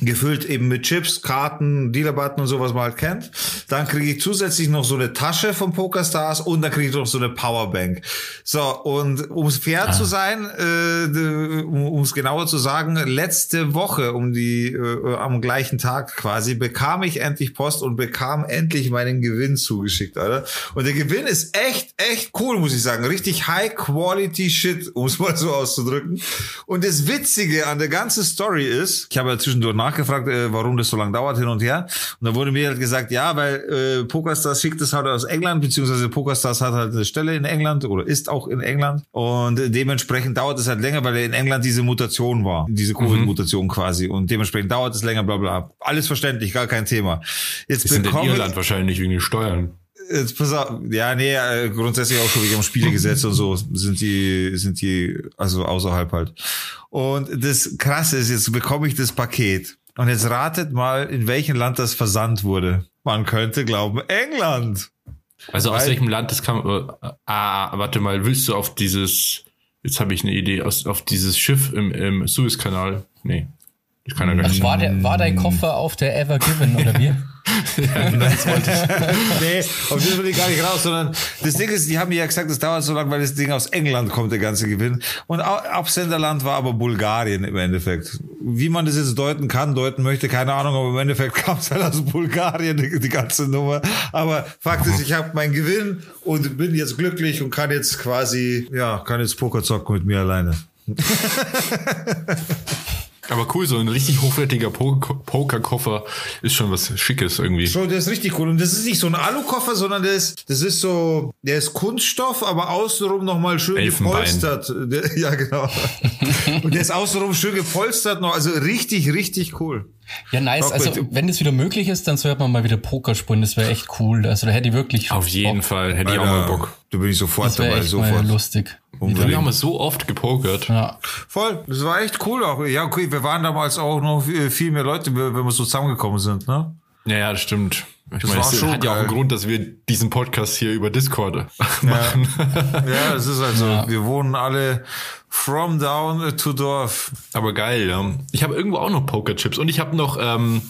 Gefüllt eben mit Chips, Karten, Dealerbutton und so, was man halt kennt. Dann kriege ich zusätzlich noch so eine Tasche vom PokerStars und dann kriege ich noch so eine Powerbank. So, und um es fair zu sein, äh, um es genauer zu sagen, letzte Woche um die äh, am gleichen Tag quasi bekam ich endlich Post und bekam endlich meinen Gewinn zugeschickt, Alter. Und der Gewinn ist echt, echt cool, muss ich sagen. Richtig High Quality Shit, um es mal so auszudrücken. Und das Witzige an der ganzen Story ist, ich habe ja zwischendurch nachgefragt, äh, warum das so lange dauert hin und her. Und da wurde mir halt gesagt, ja, weil äh, PokerStars schickt es halt aus England, beziehungsweise PokerStars hat halt eine Stelle in England oder ist auch in England. Und äh, dementsprechend dauert es halt länger, weil in England diese Mutation war, diese Covid-Mutation quasi. Und dementsprechend dauert es länger, bla bla. Alles verständlich, gar kein Thema. Jetzt sind in Irland wahrscheinlich wegen den Steuern. Jetzt pass auf, ja, nee, äh, grundsätzlich auch schon wegen dem Spielegesetz und so sind die, sind die, also außerhalb halt. Und das Krasse ist, jetzt bekomme ich das Paket. Und jetzt ratet mal, in welchem Land das versandt wurde. Man könnte glauben, England. Also aus Weil- welchem Land das kam? Äh, ah, warte mal, willst du auf dieses, jetzt habe ich eine Idee, aus, auf dieses Schiff im, im Suezkanal? Nee, das kann gar nicht. war, der, war dein Koffer auf der Ever Given oder wie? nee, auf das will ich gar nicht raus, sondern das Ding ist, die haben mir ja gesagt, das dauert so lange, weil das Ding aus England kommt, der ganze Gewinn. Und Absenderland war aber Bulgarien im Endeffekt. Wie man das jetzt deuten kann, deuten möchte, keine Ahnung, aber im Endeffekt kam es halt aus Bulgarien, die, die ganze Nummer. Aber Fakt ist, ich habe meinen Gewinn und bin jetzt glücklich und kann jetzt quasi, ja, kann jetzt Poker zocken mit mir alleine. Aber cool, so ein richtig hochwertiger Poker- Pokerkoffer ist schon was Schickes irgendwie. So, der ist richtig cool. Und das ist nicht so ein Alukoffer, sondern der ist, das ist so, der ist Kunststoff, aber außenrum nochmal schön Elfenbein. gepolstert. Der, ja, genau. Und der ist außenrum schön gepolstert noch. Also richtig, richtig cool. Ja, nice. Also, wenn das wieder möglich ist, dann sollte man mal wieder Poker spielen. Das wäre echt cool. Also, da hätte ich wirklich. Auf jeden Bock. Fall, hätte ich auch mal Bock. Da bin ich sofort Das dabei, echt mal sofort. lustig. Wir haben so oft gepokert. Ja. Voll. Das war echt cool auch. Ja, okay, wir waren damals auch noch viel viel mehr Leute, wenn wir so zusammengekommen sind, ne? Ja, ja, das stimmt. Ich meine, war es schon hat ja auch einen. Grund, dass wir diesen Podcast hier über Discord machen. Ja, es ist also, wir wohnen alle from down to Dorf. Aber geil, ja. Ich habe irgendwo auch noch Pokerchips und ich habe noch, ähm,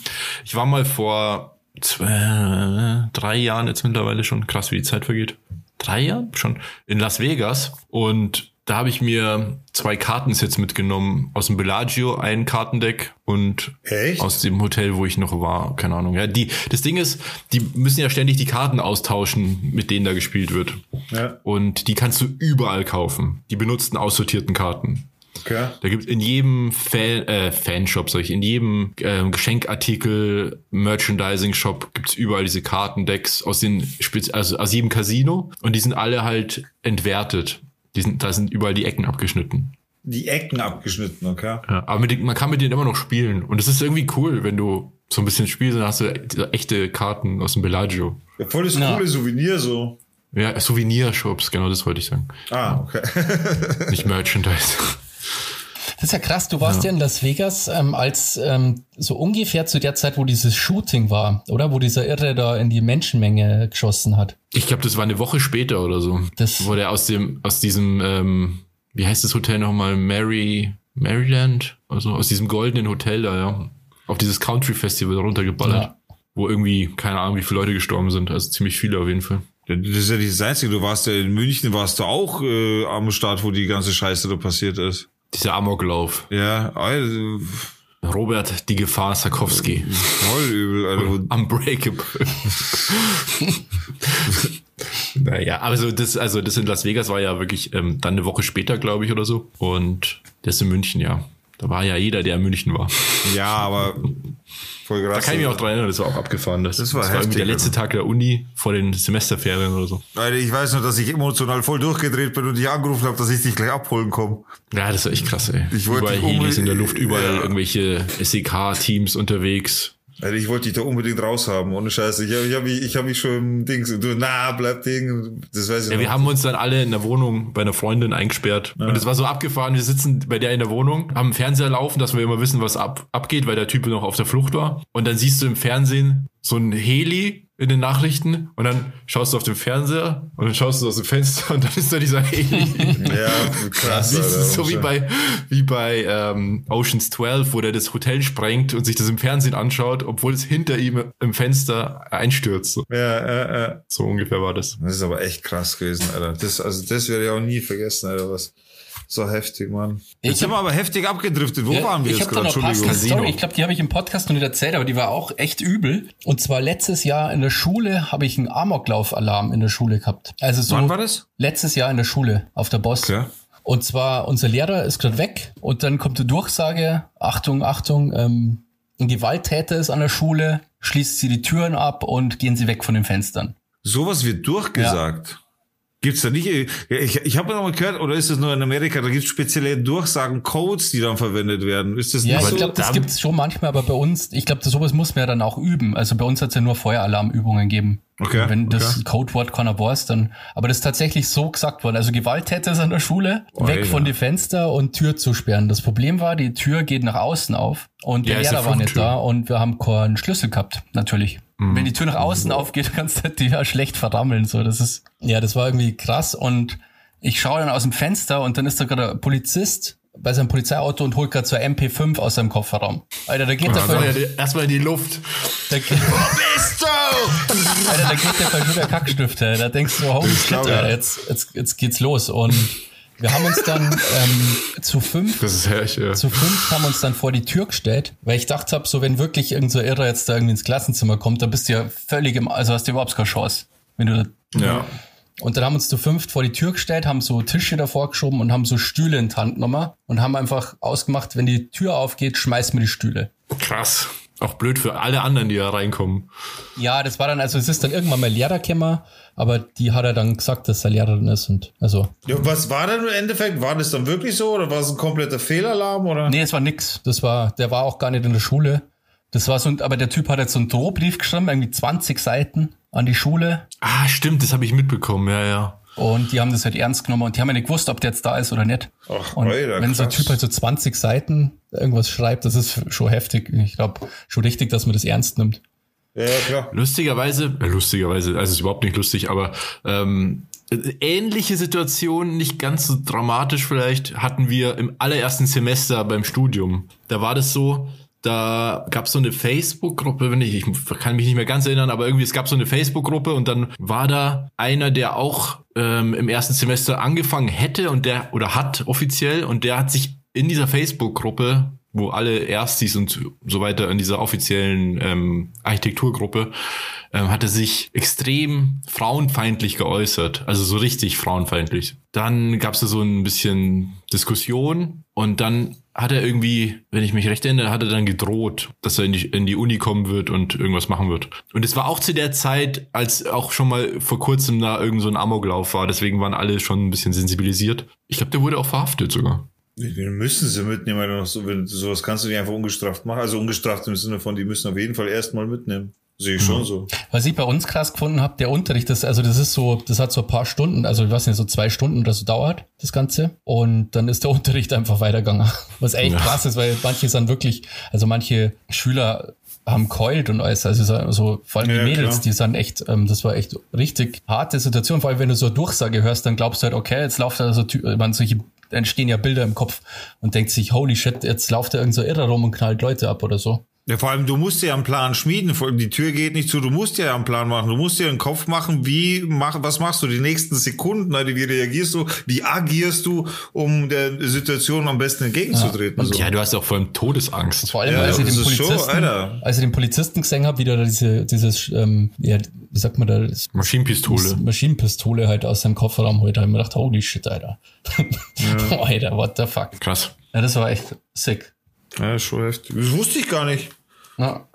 ich war mal vor zwei, drei Jahren jetzt mittlerweile schon, krass wie die Zeit vergeht. Drei Jahren schon in Las Vegas und da habe ich mir zwei Kartensets mitgenommen aus dem Bellagio, ein Kartendeck und Echt? aus dem Hotel, wo ich noch war, keine Ahnung. Ja, die, das Ding ist, die müssen ja ständig die Karten austauschen, mit denen da gespielt wird. Ja. Und die kannst du überall kaufen. Die benutzten aussortierten Karten. Okay. Da gibt in jedem Fan, äh, Fanshop, sag ich, in jedem ähm, Geschenkartikel, Merchandising-Shop gibt's überall diese Kartendecks aus den Spez also aus jedem Casino und die sind alle halt entwertet. Die sind, da sind überall die Ecken abgeschnitten. Die Ecken abgeschnitten, okay. Ja, aber mit, man kann mit denen immer noch spielen. Und es ist irgendwie cool, wenn du so ein bisschen Spiel, dann hast du echte Karten aus dem Bellagio. Ja, voll das Ja. coole Souvenir so. Ja, Souvenirshops, genau, das wollte ich sagen. Ah, okay. Nicht Merchandise. Das ist ja krass, du warst ja, in Las Vegas ähm, als ähm, so ungefähr zu der Zeit, wo dieses Shooting war, oder? Wo dieser Irre da in die Menschenmenge geschossen hat. Ich glaube, das war eine Woche später oder so. Das- wo der aus dem, aus diesem, ähm, wie heißt das Hotel nochmal? Mary, Maryland? Also aus diesem goldenen Hotel da, ja. Auf dieses Country Festival runtergeballert. Ja. Wo irgendwie, keine Ahnung, wie viele Leute gestorben sind. Also ziemlich viele auf jeden Fall. Das ist ja nicht das Einzige. Du warst ja in München, warst du auch äh, am Start, wo die ganze Scheiße da passiert ist. Dieser Amoklauf. Ja, also, Robert, die Gefahr Sarkowski. voll übel. Also, Unbreakable. naja, also das, also das in Las Vegas war ja wirklich ähm, dann eine Woche später, glaube ich, oder so. Und das in München, ja. Da war ja jeder, der in München war. ja, aber voll krass. Da kann ich mich auch dran erinnern, das war auch abgefahren. Das, Das war irgendwie heftig, der letzte Tag der Uni vor den Semesterferien oder so. Alter, ich weiß noch, dass ich emotional voll durchgedreht bin und dich angerufen habe, dass ich dich gleich abholen komme. Ja, das war echt krass, ey. Ich wollte überall Helis in der Luft, überall Ja. irgendwelche SEK-Teams unterwegs. Alter, ich wollte dich da unbedingt raushaben, ohne Scheiße. Ich habe ich hab, mich- ich hab mich schon im Dings, du, na, bleib Ding, das weiß ich Ja, wir noch. haben uns dann alle in der Wohnung bei einer Freundin eingesperrt. Und es war so abgefahren, wir sitzen bei der in der Wohnung, haben einen Fernseher laufen, dass wir immer wissen, was ab, abgeht, weil der Typ noch auf der Flucht war. Und dann siehst du im Fernsehen so ein Heli in den Nachrichten und dann schaust du auf den Fernseher und dann schaust du aus dem Fenster und dann ist da dieser Heli. Ja, krass, Alter. so wie bei, wie bei ähm, Oceans 12, wo der das Hotel sprengt und sich das im Fernsehen anschaut, obwohl es hinter ihm im Fenster einstürzt. So, Ja, ja, ja. so ungefähr war das. Das ist aber echt krass gewesen, Alter. Das, also das werde ich auch nie vergessen, Alter. Was so heftig, Mann. Ich Jetzt sind wir aber heftig abgedriftet. Wo Ja, waren wir ich jetzt gerade? Entschuldigung. Story. Ich glaube, die habe ich im Podcast noch nicht erzählt, aber die war auch echt übel. Und zwar letztes Jahr in der Schule habe ich einen Amoklauf-Alarm in der Schule gehabt. Also so Wann war das? letztes Jahr in der Schule auf der Boss. Okay. Und zwar unser Lehrer ist gerade weg und dann kommt die Durchsage: Achtung, Achtung, ähm, ein Gewalttäter ist an der Schule. Schließt sie die Türen ab und gehen sie weg von den Fenstern. Sowas wird durchgesagt. Gibt's da nicht? Ja, Ich, ich habe noch mal gehört, oder ist das nur in Amerika? Da gibt's spezielle Durchsagen, Codes, die dann verwendet werden. Ist das Ja, nicht ich so? glaube, das da- gibt's schon manchmal, aber bei uns, ich glaube, sowas muss man ja dann auch üben. Also bei uns hat's ja nur Feueralarmübungen gegeben. Okay, Wenn das okay. Codewort keiner weiß, dann, aber das ist tatsächlich so gesagt worden. Also Gewalttäter ist an der Schule, weg Alter. von die Fenster und Tür zu sperren. Das Problem war, die Tür geht nach außen auf und Ja, der eine Lehrer war nicht da und wir haben keinen Schlüssel gehabt, natürlich. Mhm. Wenn die Tür nach außen aufgeht, kannst du die ja schlecht verrammeln. So, das ist, ja, das war irgendwie krass und ich schaue dann aus dem Fenster und dann ist da gerade ein Polizist bei seinem Polizeiauto und holt gerade so ein MP5 aus seinem Kofferraum. Alter, da geht der Also, voll, ja, erstmal in die Luft. da, geht- Alter, da geht der voll wie der Kackstifte. Da denkst du, holy shit, ja. Alter, jetzt, jetzt, jetzt geht's los. Und wir haben uns dann ähm, zu fünf Das ist herrlich, ja. zu fünf haben uns dann vor die Tür gestellt, weil ich dachte hab, so wenn wirklich irgend so Irrer jetzt da irgendwie ins Klassenzimmer kommt, dann bist du ja völlig im, also hast du überhaupt keine Chance. Wenn du da, Ja. und dann haben uns zu fünft vor die Tür gestellt, haben so Tische davor geschoben und haben so Stühle in die Hand genommen und haben einfach ausgemacht, wenn die Tür aufgeht, schmeißen wir die Stühle. Krass. Auch blöd für alle anderen, die da reinkommen. Ja, das war dann, also es ist dann irgendwann mal Lehrer gekommen, aber die hat er dann gesagt, dass er Lehrerin ist und also. Ja, was war denn im Endeffekt? War das dann wirklich so oder war es ein kompletter Fehlalarm oder? Nee, es war nix. Das war, der war auch gar nicht in der Schule. Das war so, ein, aber der Typ hat jetzt so einen Drohbrief geschrieben, irgendwie 20 Seiten an die Schule. Ah, stimmt, das habe ich mitbekommen, ja, ja. Und die haben das halt ernst genommen und die haben ja nicht gewusst, ob der jetzt da ist oder nicht. Ach, und Alter, wenn so ein. Typ halt so 20 Seiten irgendwas schreibt, das ist schon heftig. Ich glaube, schon richtig, dass man das ernst nimmt. Ja, klar. Lustigerweise, äh, lustigerweise, also es ist überhaupt nicht lustig, aber ähm, ähnliche Situation, nicht ganz so dramatisch vielleicht, hatten wir im allerersten Semester beim Studium. Da war das so, da gab es so eine Facebook-Gruppe, wenn ich, ich kann mich nicht mehr ganz erinnern, aber irgendwie es gab so eine Facebook-Gruppe und dann war da einer, der auch ähm, im ersten Semester angefangen hätte und der oder hat offiziell und der hat sich in dieser Facebook-Gruppe, wo alle Erstis und so weiter in dieser offiziellen ähm, Architekturgruppe, ähm, hatte sich extrem frauenfeindlich geäußert, also so richtig frauenfeindlich. Dann gab es da so ein bisschen Diskussion und dann hat er irgendwie, wenn ich mich recht erinnere, hat er dann gedroht, dass er in die, in die Uni kommen wird und irgendwas machen wird. Und es war auch zu der Zeit, als auch schon mal vor kurzem da irgend so ein Amoklauf war, deswegen waren alle schon ein bisschen sensibilisiert. Ich glaube, der wurde auch verhaftet sogar. Die müssen sie mitnehmen, weil wenn, sowas kannst du nicht einfach ungestraft machen. Also ungestraft im Sinne von, die müssen auf jeden Fall erstmal mitnehmen. Sehe ich schon so. Was ich bei uns krass gefunden habe, der Unterricht, das, also das ist so, das hat so ein paar Stunden, also ich weiß nicht, so zwei Stunden oder so dauert, das Ganze. Und dann ist der Unterricht einfach weitergegangen. Was echt ja. krass ist, weil manche sind wirklich, also manche Schüler haben keult und alles, also so, vor allem die Mädels, klar. die sind echt, ähm, das war echt richtig harte Situation, vor allem wenn du so eine Durchsage hörst, dann glaubst du halt, okay, jetzt läuft da so, man solche entstehen ja Bilder im Kopf und denkt sich, holy shit, jetzt läuft da irgend so Irrer rum und knallt Leute ab oder so. Ja, vor allem, du musst ja einen Plan schmieden. Die Tür geht nicht zu, du musst ja einen Plan machen. Du musst dir einen Kopf machen, wie, mach, was machst du die nächsten Sekunden? Also wie reagierst du? Wie agierst du, um der Situation am besten entgegenzutreten? Ja, so. ja du hast ja auch vor allem Todesangst. Vor allem, ja, als, ich den Polizisten, schon, als ich den Polizisten gesehen habe, wieder diese, dieses, ähm, ja, wie sagt man da? Maschinenpistole. Maschinenpistole halt aus seinem Kofferraum heute. Da habe ich mir gedacht, holy shit, Alter. Ja. Alter, what the fuck. Krass. Ja, das war echt sick. Ja, schon heftig. Das wusste ich gar nicht. Ja.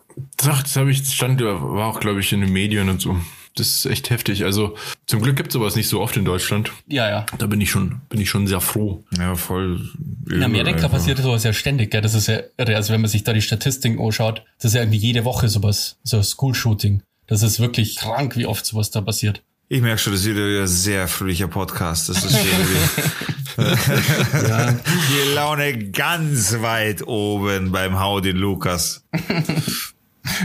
Ach, das habe ich, stand, war auch, glaube ich, in den Medien und so. Das ist echt heftig. Also zum Glück gibt es sowas nicht so oft in Deutschland. Ja, ja. Da bin ich schon, bin ich schon sehr froh. Ja, voll. In Amerika einfach. passiert sowas ja ständig, gell? Das ist ja irre. Also wenn man sich da die Statistiken anschaut, das ist ja irgendwie jede Woche sowas, so School-Shooting. Das ist wirklich krank, wie oft sowas da passiert. Ich merke schon, das ist wieder ein sehr fröhlicher Podcast. Das ist ja. die Laune ganz weit oben beim Hau den Lukas.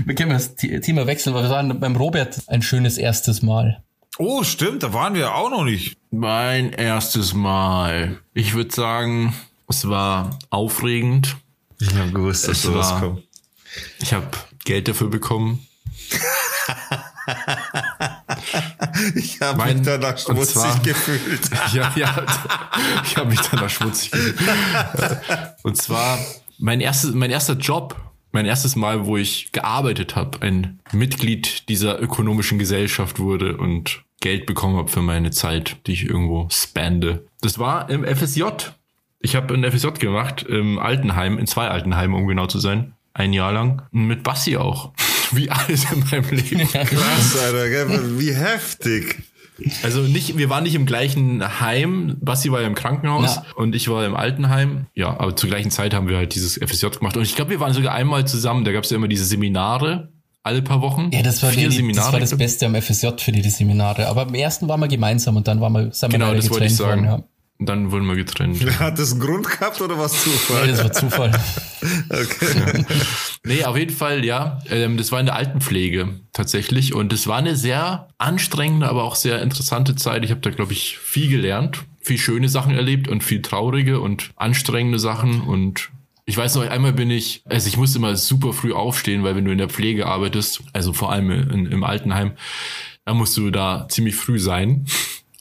Wir können das Thema wechseln, weil wir waren beim Robert ein schönes erstes Mal. Oh, stimmt, da waren wir auch noch nicht. Mein erstes Mal. Ich würde sagen, es war aufregend. Ich habe gewusst, dass es sowas kommt. Ich habe Geld dafür bekommen. ich habe mich danach schmutzig zwar, gefühlt. ja, ja, ich habe mich danach schmutzig gefühlt. Und zwar mein erstes, mein erster Job, mein erstes Mal, wo ich gearbeitet habe, ein Mitglied dieser ökonomischen Gesellschaft wurde und Geld bekommen habe für meine Zeit, die ich irgendwo spende. Das war im FSJ. Ich habe ein FSJ gemacht im Altenheim, in zwei Altenheimen, um genau zu sein. Ein Jahr lang. Mit Bassi auch. Wie alles in meinem Leben. Krass, Alter, wie heftig. Also nicht, wir waren nicht im gleichen Heim. Basti war ja im Krankenhaus ja. und ich war im Altenheim. Ja, aber zur gleichen Zeit haben wir halt dieses FSJ gemacht. Und ich glaube, wir waren sogar einmal zusammen. Da gab es ja immer diese Seminare alle paar Wochen. Ja, das war, die, Seminare, das, war das Beste am FSJ für die, die Seminare. Aber im ersten waren wir gemeinsam und dann waren wir, sind wir genau, das wollte ich sagen. Worden, ja. Dann wurden wir getrennt. Hat das einen Grund gehabt oder was Zufall? Nee, das war Zufall. okay. nee, auf jeden Fall, ja. Ähm, das war in der Altenpflege tatsächlich. Und es war eine sehr anstrengende, aber auch sehr interessante Zeit. Ich habe da, glaube ich, viel gelernt, viel schöne Sachen erlebt und viel traurige und anstrengende Sachen. Und ich weiß noch, einmal bin ich, also ich musste immer super früh aufstehen, weil wenn du in der Pflege arbeitest, also vor allem in, im Altenheim, dann musst du da ziemlich früh sein.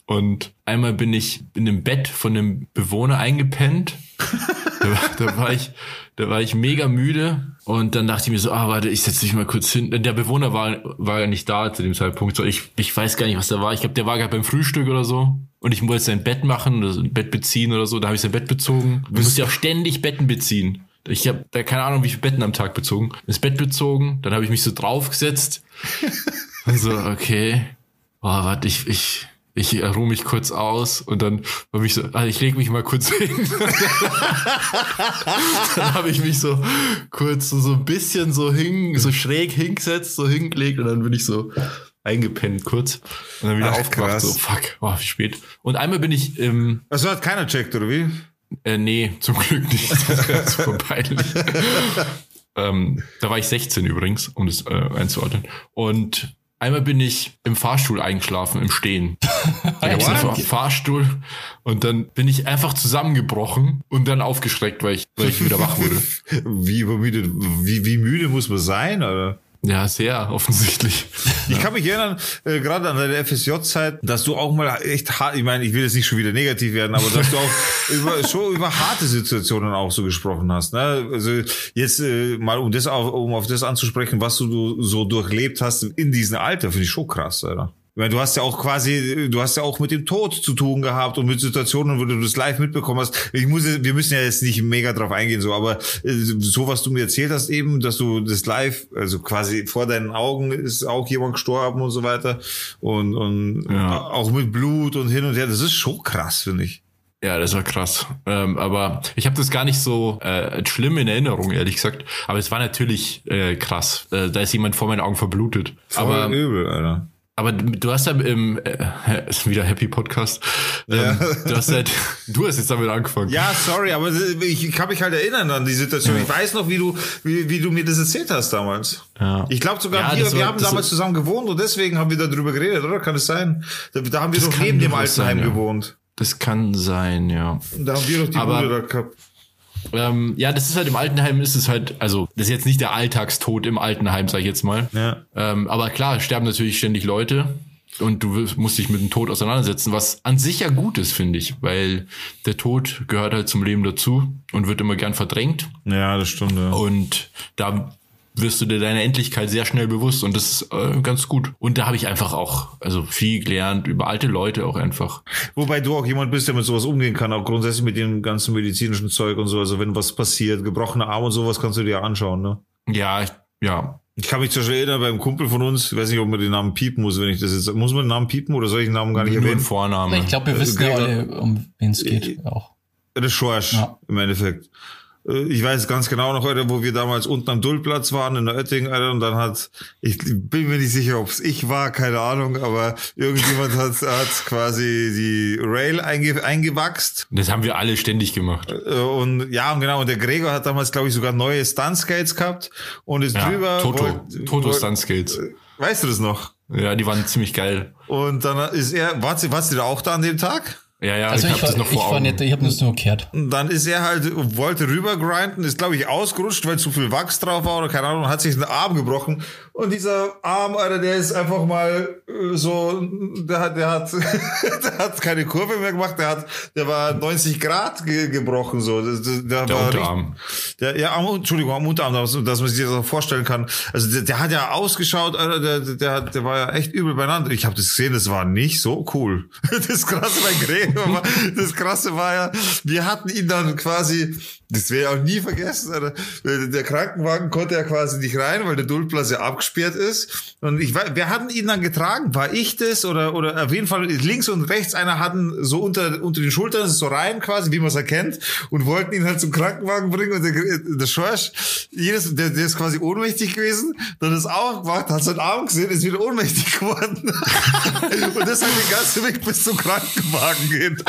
Und einmal bin ich in dem Bett von einem Bewohner eingepennt. da, da, war ich, da war ich mega müde. Und dann dachte ich mir so, ah, warte, ich setze mich mal kurz hin. Der Bewohner war, war ja nicht da zu dem Zeitpunkt. So, ich, ich weiß gar nicht, was da war. Ich glaube, der war gerade beim Frühstück oder so. Und ich wollte sein Bett machen, oder ein Bett beziehen oder so. Da habe ich sein Bett bezogen. Du musst ja auch ständig Betten beziehen. Ich habe da keine Ahnung, wie viele Betten am Tag bezogen. Das Bett bezogen, dann habe ich mich so draufgesetzt. und so, okay. Oh, warte, ich, ich, ich ruhe mich kurz aus und dann habe ich so, also ich lege mich mal kurz hin. dann habe ich mich so kurz so, so ein bisschen so hin, so schräg hingesetzt, so hingelegt und dann bin ich so eingepennt kurz und dann wieder Ach, aufgewacht, krass. so fuck, oh, wie spät. Und einmal bin ich ähm, Also hat keiner checkt, oder wie? Äh, nee, zum Glück nicht. Das wäre super peinlich. ähm, da war ich 16 übrigens, um das äh, einzuordnen. Und Einmal bin ich im Fahrstuhl eingeschlafen, im Stehen. Da gab es einen Fahrstuhl und dann bin ich einfach zusammengebrochen und dann aufgeschreckt, weil ich, weil ich wieder wach wurde. Wie übermüdet, wie, wie müde muss man sein, oder? Ja, sehr offensichtlich. Ich kann mich erinnern, äh, gerade an deine FSJ-Zeit, dass du auch mal echt hart, ich meine, ich will jetzt nicht schon wieder negativ werden, aber dass du auch über, schon über harte Situationen auch so gesprochen hast. Ne? Also jetzt äh, mal, um das auf, um auf das anzusprechen, was du so durchlebt hast in diesem Alter, finde ich schon krass, oder? Weil du hast ja auch quasi, du hast ja auch mit dem Tod zu tun gehabt und mit Situationen, wo du das live mitbekommen hast. Ich muss, wir müssen ja jetzt nicht mega drauf eingehen, so, aber äh, so was du mir erzählt hast eben, dass du das live, also quasi vor deinen Augen ist auch jemand gestorben und so weiter und und ja. auch mit Blut und hin und her. Das ist schon krass, finde ich. Ja, das war krass. Ähm, aber ich habe das gar nicht so äh, schlimm in Erinnerung, ehrlich gesagt. Aber es war natürlich äh, krass. Äh, da ist jemand vor meinen Augen verblutet. Voll aber übel, Alter. Aber du hast ja im äh, ist wieder Happy Podcast. Ähm, Du hast halt, du hast jetzt damit angefangen. Ja, sorry, aber ich kann mich halt erinnern an die Situation. Ich weiß noch, wie du, wie, wie du mir das erzählt hast damals. Ja. Ich glaube sogar, Ja, wir, das wir war- haben damals zusammen gewohnt und deswegen haben wir darüber geredet, oder? Kann es sein? Da, da haben wir Das doch neben dem Altenheim sein, ja. gewohnt. Das kann sein, ja. Und Da haben wir doch die Aber- Bude da gehabt. Ähm, ja, das ist halt im Altenheim ist es halt, also das ist jetzt nicht der Alltagstod im Altenheim, sag ich jetzt mal. Ja. Ähm, aber klar, sterben natürlich ständig Leute und du musst dich mit dem Tod auseinandersetzen, was an sich ja gut ist, finde ich, weil der Tod gehört halt zum Leben dazu und wird immer gern verdrängt Ja, das stimmt, ja. und da wirst du dir deiner Endlichkeit sehr schnell bewusst und das ist äh, ganz gut. Und da habe ich einfach auch also viel gelernt über alte Leute auch einfach. Wobei du auch jemand bist, der mit sowas umgehen kann, auch grundsätzlich mit dem ganzen medizinischen Zeug und so. Also wenn was passiert, gebrochener Arm und sowas kannst du dir anschauen, ne? Ja, ich- ja, Ich kann mich zum Beispiel erinnern, beim Kumpel von uns, ich weiß nicht, ob man den Namen piepen muss, wenn ich das jetzt, muss man den Namen piepen oder soll ich den Namen gar nicht nur erwähnen? Vorname. Ich glaube, wir wissen ja alle, um wen es geht. Auch. Das Schorsch, Ja. im Endeffekt. Äh, Ich weiß ganz genau noch, Alter, wo wir damals unten am Dullplatz waren in der Oetting, Alter, und dann hat, ich bin mir nicht sicher, ob es ich war, keine Ahnung, aber irgendjemand hat, hat quasi die Rail einge, eingewachst. Das haben wir alle ständig gemacht. Äh, Und ja, und genau, und der Gregor hat damals, glaube ich, sogar neue Stuntskates gehabt und ist Ja, drüber. Toto, wollt- Toto Stuntskates. Weißt du das noch? Ja, die waren ziemlich geil. Und dann ist er, warst du, warst du da auch da an dem Tag? Ja, ja, Also ich ich, habe das war, noch ich vor war Augen. nicht, ich habe das nur gehört. Und dann ist er halt, wollte rüber grinden, ist glaube ich ausgerutscht, weil zu viel Wachs drauf war oder keine Ahnung, hat sich den Arm gebrochen. Und dieser Arm, Alter, der ist einfach mal äh, so, der hat, der hat, der hat keine Kurve mehr gemacht, der hat, der war 90 Grad ge gebrochen, so. Der, Der war Unterarm. richtig- Der, ja, am, Entschuldigung, am Unterarm, dass, dass man sich das auch vorstellen kann. Also der, der hat ja ausgeschaut, Alter, der, der, hat- der war ja echt übel beieinander. Ich habe das gesehen, das war nicht so cool. Das krasse bei Gregor war, das krasse war ja, wir hatten ihn dann quasi, das ich auch nie vergessen, Alter. Der Krankenwagen konnte ja quasi nicht rein, weil der Duldplatz ja abgesperrt ist. Und ich weiß, wir hatten ihn dann getragen. War ich das oder oder auf jeden Fall links und rechts einer hatten so unter unter den Schultern so rein quasi, wie man es erkennt, und wollten ihn halt zum Krankenwagen bringen. Und der, der Schorsch, jedes, der, der ist quasi ohnmächtig gewesen. Dann ist auch gemacht, hat seinen Arm gesehen, ist wieder ohnmächtig geworden. und das hat den ganzen Weg bis zum Krankenwagen gehen.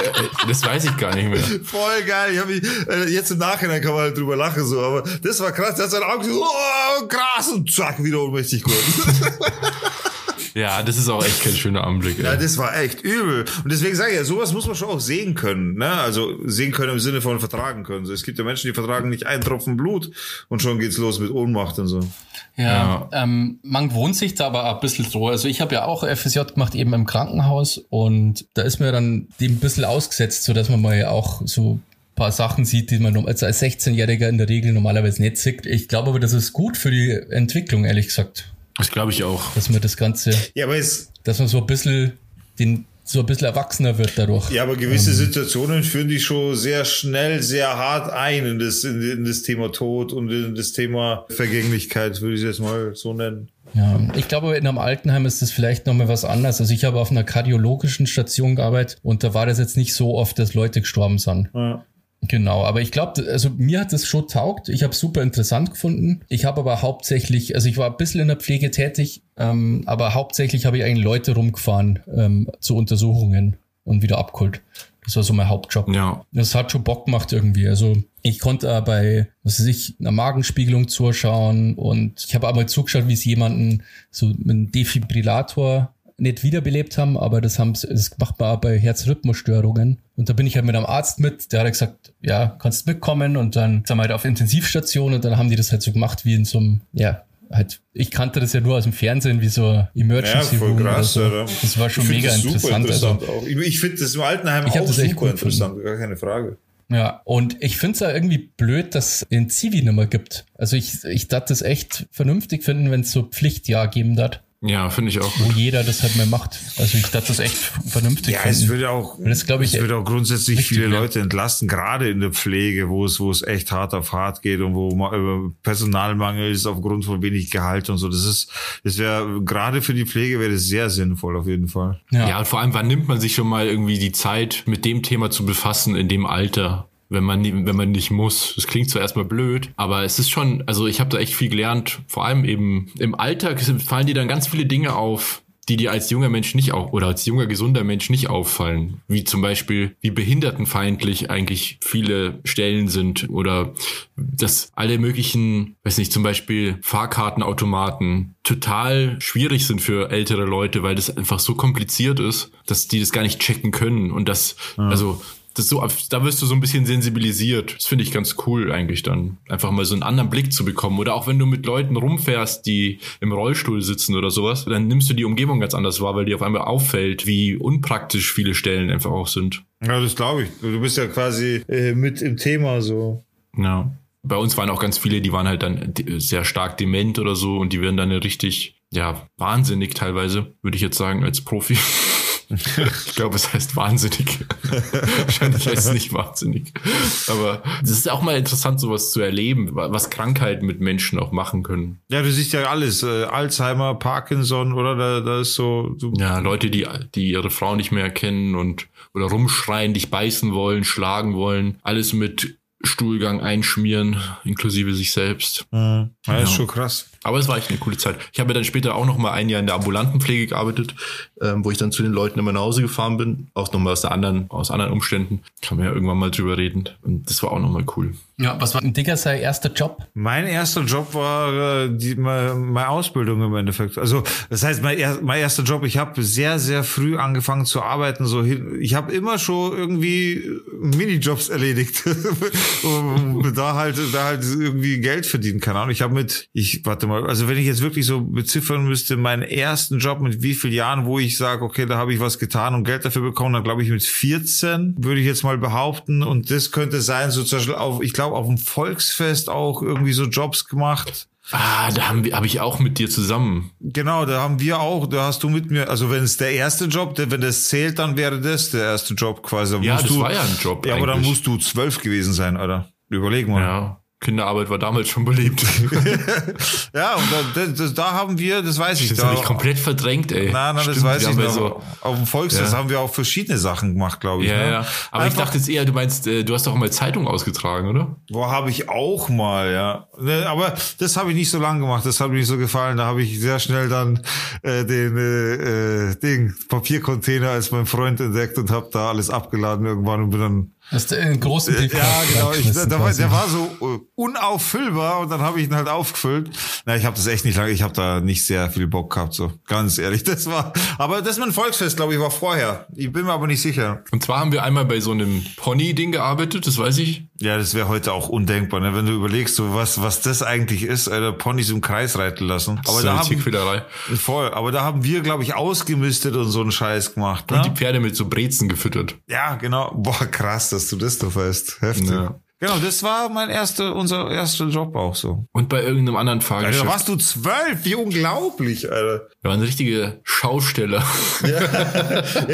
Das weiß ich gar nicht mehr. Voll geil. Ich mich, äh, jetzt im Nachhinein kann man halt drüber lachen, so, aber das war krass. Der hat seinen Arm gesehen, oh, krass, und zack, wieder ohnmächtig geworden. Ja, das ist auch echt kein schöner Anblick. Ja, Ey. das war echt übel. Und deswegen sage ich ja, sowas muss man schon auch sehen können. Ne? Also sehen können im Sinne von vertragen können. So, es gibt ja Menschen, die vertragen nicht einen Tropfen Blut und schon geht's los mit Ohnmacht und so. Ja, Ähm, man wohnt sich da aber ein bisschen so. Also ich habe ja auch FSJ gemacht, eben im Krankenhaus und da ist mir dann dem ein bisschen ausgesetzt, so dass man mal auch so ein paar Sachen sieht, die man also als 16-Jähriger in der Regel normalerweise nicht sieht. Ich glaube aber, das ist gut für die Entwicklung, ehrlich gesagt, Das glaube ich auch. dass man das Ganze, Ja, aber es, dass man so ein bisschen den so ein bisschen erwachsener wird dadurch. ja, aber gewisse Situationen führen dich schon sehr schnell, sehr hart ein in das, in, in das Thema Tod und in das Thema Vergänglichkeit, würde ich es jetzt mal so nennen. Ja, ich glaube, in einem Altenheim ist das vielleicht nochmal was anderes. Also ich habe auf einer kardiologischen Station gearbeitet und da war das jetzt nicht so oft, dass Leute gestorben sind. Ja. Genau, aber ich glaube, also mir hat das schon taugt. Ich habe super interessant gefunden. Ich habe aber hauptsächlich, also ich war ein bisschen in der Pflege tätig, ähm, aber hauptsächlich habe ich eigentlich Leute rumgefahren ähm, zu Untersuchungen und wieder abgeholt. Das war so mein Hauptjob. Ja. Das hat schon Bock gemacht irgendwie. Also ich konnte äh, bei, was weiß ich, einer Magenspiegelung zuschauen und ich habe einmal zugeschaut, wie es jemanden so mit einem Defibrillator nicht wiederbelebt haben, aber das haben das macht man auch bei Herzrhythmusstörungen. Und da bin ich halt mit einem Arzt mit, der hat gesagt, ja, kannst mitkommen und dann sind wir halt auf Intensivstation und dann haben die das halt so gemacht wie in so einem, ja, halt, ich kannte das ja nur aus dem Fernsehen, wie so Emergency Ja, voll Room krass, oder so. Das war schon mega super interessant. Also. Ich, ich finde das im Altenheim Ich auch das echt super interessant, gar keine Frage. Ja, und ich finde es ja irgendwie blöd, dass es den Zivi nicht mehr gibt. Also ich, ich darf das echt vernünftig finden, wenn es so Pflichtjahr geben darf. Ja, finde ich auch. Wo jeder das halt mehr macht. Also ich dachte, das echt vernünftig. Ja, es würde auch, das, ich, es würde auch grundsätzlich viele ja. Leute entlasten, gerade in der Pflege, wo es, wo es echt hart auf hart geht und wo man, Personalmangel ist aufgrund von wenig Gehalt und so. Das ist, das wäre, gerade für die Pflege wäre das sehr sinnvoll, auf jeden Fall. Ja. ja, und vor allem, wann nimmt man sich schon mal irgendwie die Zeit, mit dem Thema zu befassen in dem Alter? Wenn man wenn man nicht muss. Das klingt zwar erstmal blöd, aber es ist schon, also ich habe da echt viel gelernt. Vor allem eben im Alltag fallen dir dann ganz viele Dinge auf, die dir als junger Mensch nicht auch oder als junger gesunder Mensch nicht auffallen, wie zum Beispiel wie behindertenfeindlich eigentlich viele Stellen sind oder dass alle möglichen, weiß nicht, zum Beispiel Fahrkartenautomaten total schwierig sind für ältere Leute, weil das einfach so kompliziert ist, dass die das gar nicht checken können und das ja. also das so, da wirst du so ein bisschen sensibilisiert. Das finde ich ganz cool eigentlich dann. Einfach mal so einen anderen Blick zu bekommen. Oder auch wenn du mit Leuten rumfährst, die im Rollstuhl sitzen oder sowas, dann nimmst du die Umgebung ganz anders wahr, weil dir auf einmal auffällt, wie unpraktisch viele Stellen einfach auch sind. Ja, das glaube ich. Du bist ja quasi äh, mit im Thema so. Ja. Bei uns waren auch ganz viele, die waren halt dann sehr stark dement oder so und die werden dann richtig, ja, wahnsinnig teilweise, würde ich jetzt sagen, als Profi. ich glaube, es heißt wahnsinnig. Wahrscheinlich heißt es nicht wahnsinnig. Aber es ist auch mal interessant, sowas zu erleben, was Krankheiten mit Menschen auch machen können. Ja, du siehst ja alles. Äh, Alzheimer, Parkinson, oder? Da, da ist so, so. Ja, Leute, die, die ihre Frau nicht mehr erkennen und oder rumschreien, dich beißen wollen, schlagen wollen. Alles mit Stuhlgang einschmieren, inklusive sich selbst. Mhm. Ja, ist schon krass. Aber es war echt eine coole Zeit. Ich habe dann später auch noch mal ein Jahr in der ambulanten Pflege gearbeitet, ähm, wo ich dann zu den Leuten immer nach Hause gefahren bin, auch nochmal aus der anderen, aus anderen Umständen. Kann man ja irgendwann mal drüber reden. Und das war auch nochmal cool. Ja, was war ein Digger sein erster Job? Mein erster Job war äh, die, meine, meine Ausbildung im Endeffekt. Also das heißt, mein, er, mein erster Job, ich habe sehr, sehr früh angefangen zu arbeiten. So hin, ich habe immer schon irgendwie Minijobs erledigt. da halt, da halt irgendwie Geld verdienen kann. Und ich habe mit, ich warte mal, also wenn ich jetzt wirklich so beziffern müsste, meinen ersten Job mit wie vielen Jahren, wo ich sage, okay, da habe ich was getan und Geld dafür bekommen, dann glaube ich mit 14, würde ich jetzt mal behaupten. Und das könnte sein, so zum Beispiel auf, ich glaube, auf dem Volksfest auch irgendwie so Jobs gemacht. Ah, da haben wir, habe ich auch mit dir zusammen. Genau, da haben wir auch, da hast du mit mir, also wenn es der erste Job, wenn das zählt, dann wäre das der erste Job quasi. Ja, das du, war ja ein Job. Ja, eigentlich. aber dann musst du zwölf gewesen sein, oder? Überleg mal. Ja. Kinderarbeit war damals schon beliebt. ja, und da, das, da haben wir, das weiß ich. Das da, habe ich komplett verdrängt, ey. Nein, nein, Stimmt, das weiß ich noch. So, auf dem Volksfest ja. haben wir auch verschiedene Sachen gemacht, glaube ich. Ja, ne? ja. Aber Einfach, ich dachte jetzt eher, du meinst, äh, du hast doch mal Zeitung ausgetragen, oder? Boah, habe ich auch mal, ja. Ne, aber das habe ich nicht so lange gemacht, das hat mir nicht so gefallen. Da habe ich sehr schnell dann äh, den äh, äh, Ding, Papiercontainer als mein Freund entdeckt und habe da alles abgeladen irgendwann und bin dann Hast du einen großen Brief Ja, genau. Ich, der, war, der war so uh, unauffüllbar und dann habe ich ihn halt aufgefüllt. Na, ich habe das echt nicht lange, ich habe da nicht sehr viel Bock gehabt, so ganz ehrlich. Das war, aber das mit dem Volksfest, glaube ich, war vorher. Ich bin mir aber nicht sicher. Und zwar haben wir einmal bei so einem Pony-Ding gearbeitet, das weiß ich. Ja, das wäre heute auch undenkbar, ne? wenn du überlegst, so was was das eigentlich ist, Alter, Ponys im Kreis reiten lassen. Aber so da haben, voll, aber da haben wir, glaube ich, ausgemistet und so einen Scheiß gemacht. Ne? Und die Pferde mit so Brezen gefüttert. Ja, genau. Boah, krass, dass du das doch weißt. Heftig. Ja. Genau, das war mein erster, unser erster Job auch so. Und bei irgendeinem anderen Fahrgeschäft. Alter, da warst du zwölf, wie unglaublich, Alter. Wir waren richtige Schausteller. Ja,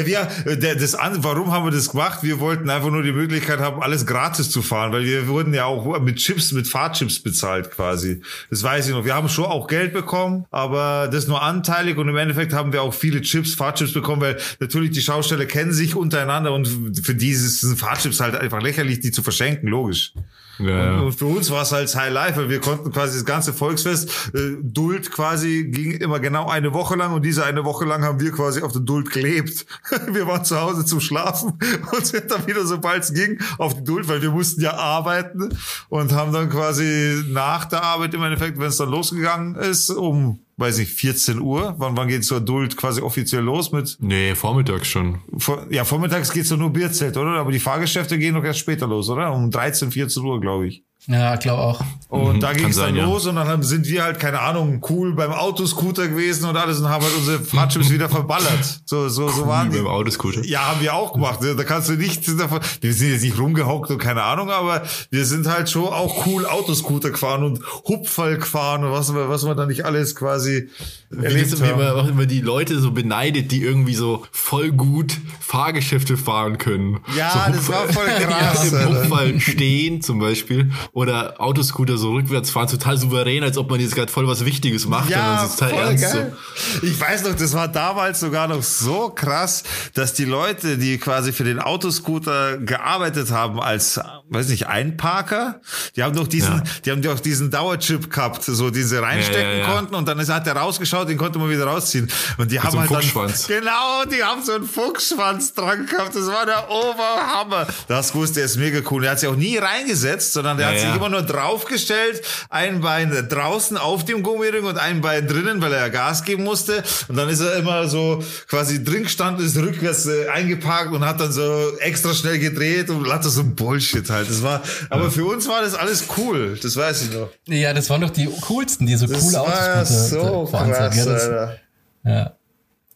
ja wir, der, das, warum haben wir das gemacht? Wir wollten einfach nur die Möglichkeit haben, alles gratis zu fahren, weil wir wurden ja auch mit Chips, mit Fahrchips bezahlt quasi. Das weiß ich noch. Wir haben schon auch Geld bekommen, aber das nur anteilig und im Endeffekt haben wir auch viele Chips, Fahrchips bekommen, weil natürlich die Schausteller kennen sich untereinander und für dieses sind Fahrchips halt einfach lächerlich, die zu verschenken, logisch logisch. Ja, und, für uns war es halt High Life, weil wir konnten quasi das ganze Volksfest, äh, Duld quasi ging immer genau eine Woche lang und diese eine Woche lang haben wir quasi auf der Duld gelebt. wir waren zu Hause zum Schlafen und sind dann wieder, sobald es ging, auf die Duld, weil wir mussten ja arbeiten und haben dann quasi nach der Arbeit im Endeffekt, wenn es dann losgegangen ist, um weiß ich, 14 Uhr. Wann, wann geht zur Adult quasi offiziell los mit? Nee, vormittags schon. Vor, ja, vormittags geht's doch nur Bierzelt, oder? Aber die Fahrgeschäfte gehen doch erst später los, oder? Um 13, 14 Uhr, glaube ich. Ja, glaube auch. Und Mhm, da ging es dann sein, ja. los und dann sind wir halt, keine Ahnung, cool beim Autoscooter gewesen und alles und haben halt unsere Fahrtchips wieder verballert. So, so, so waren Wie die. beim Autoscooter. Ja, haben wir auch gemacht. Da kannst du nicht davon. Wir sind jetzt nicht rumgehockt und keine Ahnung, aber wir sind halt schon auch cool Autoscooter gefahren und Hupfall gefahren und was, was wir da nicht alles quasi Wie, erlebt wie haben. man auch immer die Leute so beneidet, die irgendwie so voll gut Fahrgeschäfte fahren können. Ja, so das war voll krass, Ja, Im. Hupfall stehen zum Beispiel. Oder Autoscooter so rückwärts fahren, total souverän, als ob man jetzt gerade voll was Wichtiges macht. Ja, und total voll ernst. geil. Ich weiß noch, das war damals sogar noch so krass, dass die Leute, die quasi für den Autoscooter gearbeitet haben als, weiß nicht, Einparker, die haben doch diesen, Ja. die haben doch diesen Dauerchip gehabt, so den sie reinstecken Ja, ja, konnten und dann ist, hat der rausgeschaut, den konnte man wieder rausziehen. Und die haben so halt Fuchsschwanz. dann, genau, die haben so einen Fuchsschwanz dran gehabt. Das war der Oberhammer. Das wusste er ist mega cool. Er hat sich auch nie reingesetzt, sondern der hat sich immer nur draufgestellt, ein Bein draußen auf dem Gummiring und ein Bein drinnen, weil er ja Gas geben musste. Und dann ist er immer so quasi drin gestanden, ist rückwärts äh, eingeparkt und hat dann so extra schnell gedreht und hat so Bullshit halt. Das war, aber für uns war das alles cool. Das weiß ich noch. Ja, das waren doch die coolsten, die so Das coole Autos so sind, krass, Alter. Ja.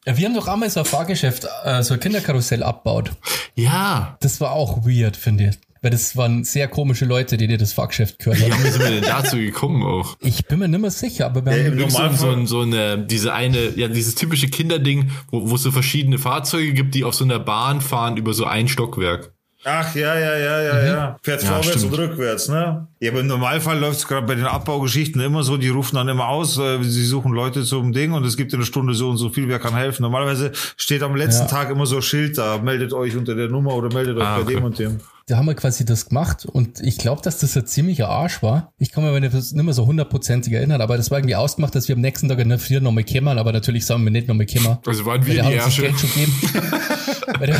Ja, Wir haben doch einmal so ein Fahrgeschäft, äh, so ein Kinderkarussell abbaut. Ja. Das war auch weird, finde ich. Weil das waren sehr komische Leute, die dir das Fahrgeschäft gehört Wie haben. haben wir denn dazu gekommen auch? Ich bin mir nicht mehr sicher, aber wir Ja, haben Normalfall- so, ein- so eine, diese eine, ja, dieses typische Kinderding, wo, wo es so verschiedene Fahrzeuge gibt, die auf so einer Bahn fahren über so ein Stockwerk. Ach ja, ja, ja, ja, ja. Fährt Ja, vorwärts stimmt. und rückwärts, ne? Ja, aber im Normalfall läuft es gerade bei den Abbaugeschichten immer so, die rufen dann immer aus, äh, sie suchen Leute zum Ding und es gibt in einer Stunde so und so viel, wer kann helfen. Normalerweise steht am letzten Ja. Tag immer so ein Schild da, meldet euch unter der Nummer oder meldet euch Ah, bei okay. dem und dem. Da haben wir quasi das gemacht und ich glaube, dass das ein ziemlicher Arsch war. Ich kann mir aber nicht nicht mehr so hundertprozentig erinnern, aber das war irgendwie ausgemacht, dass wir am nächsten Tag in der Früh nochmal kämen, aber natürlich sagen wir nicht nochmal kämen. Also waren wir die Ärsche. Geld schon gegeben. Weil der,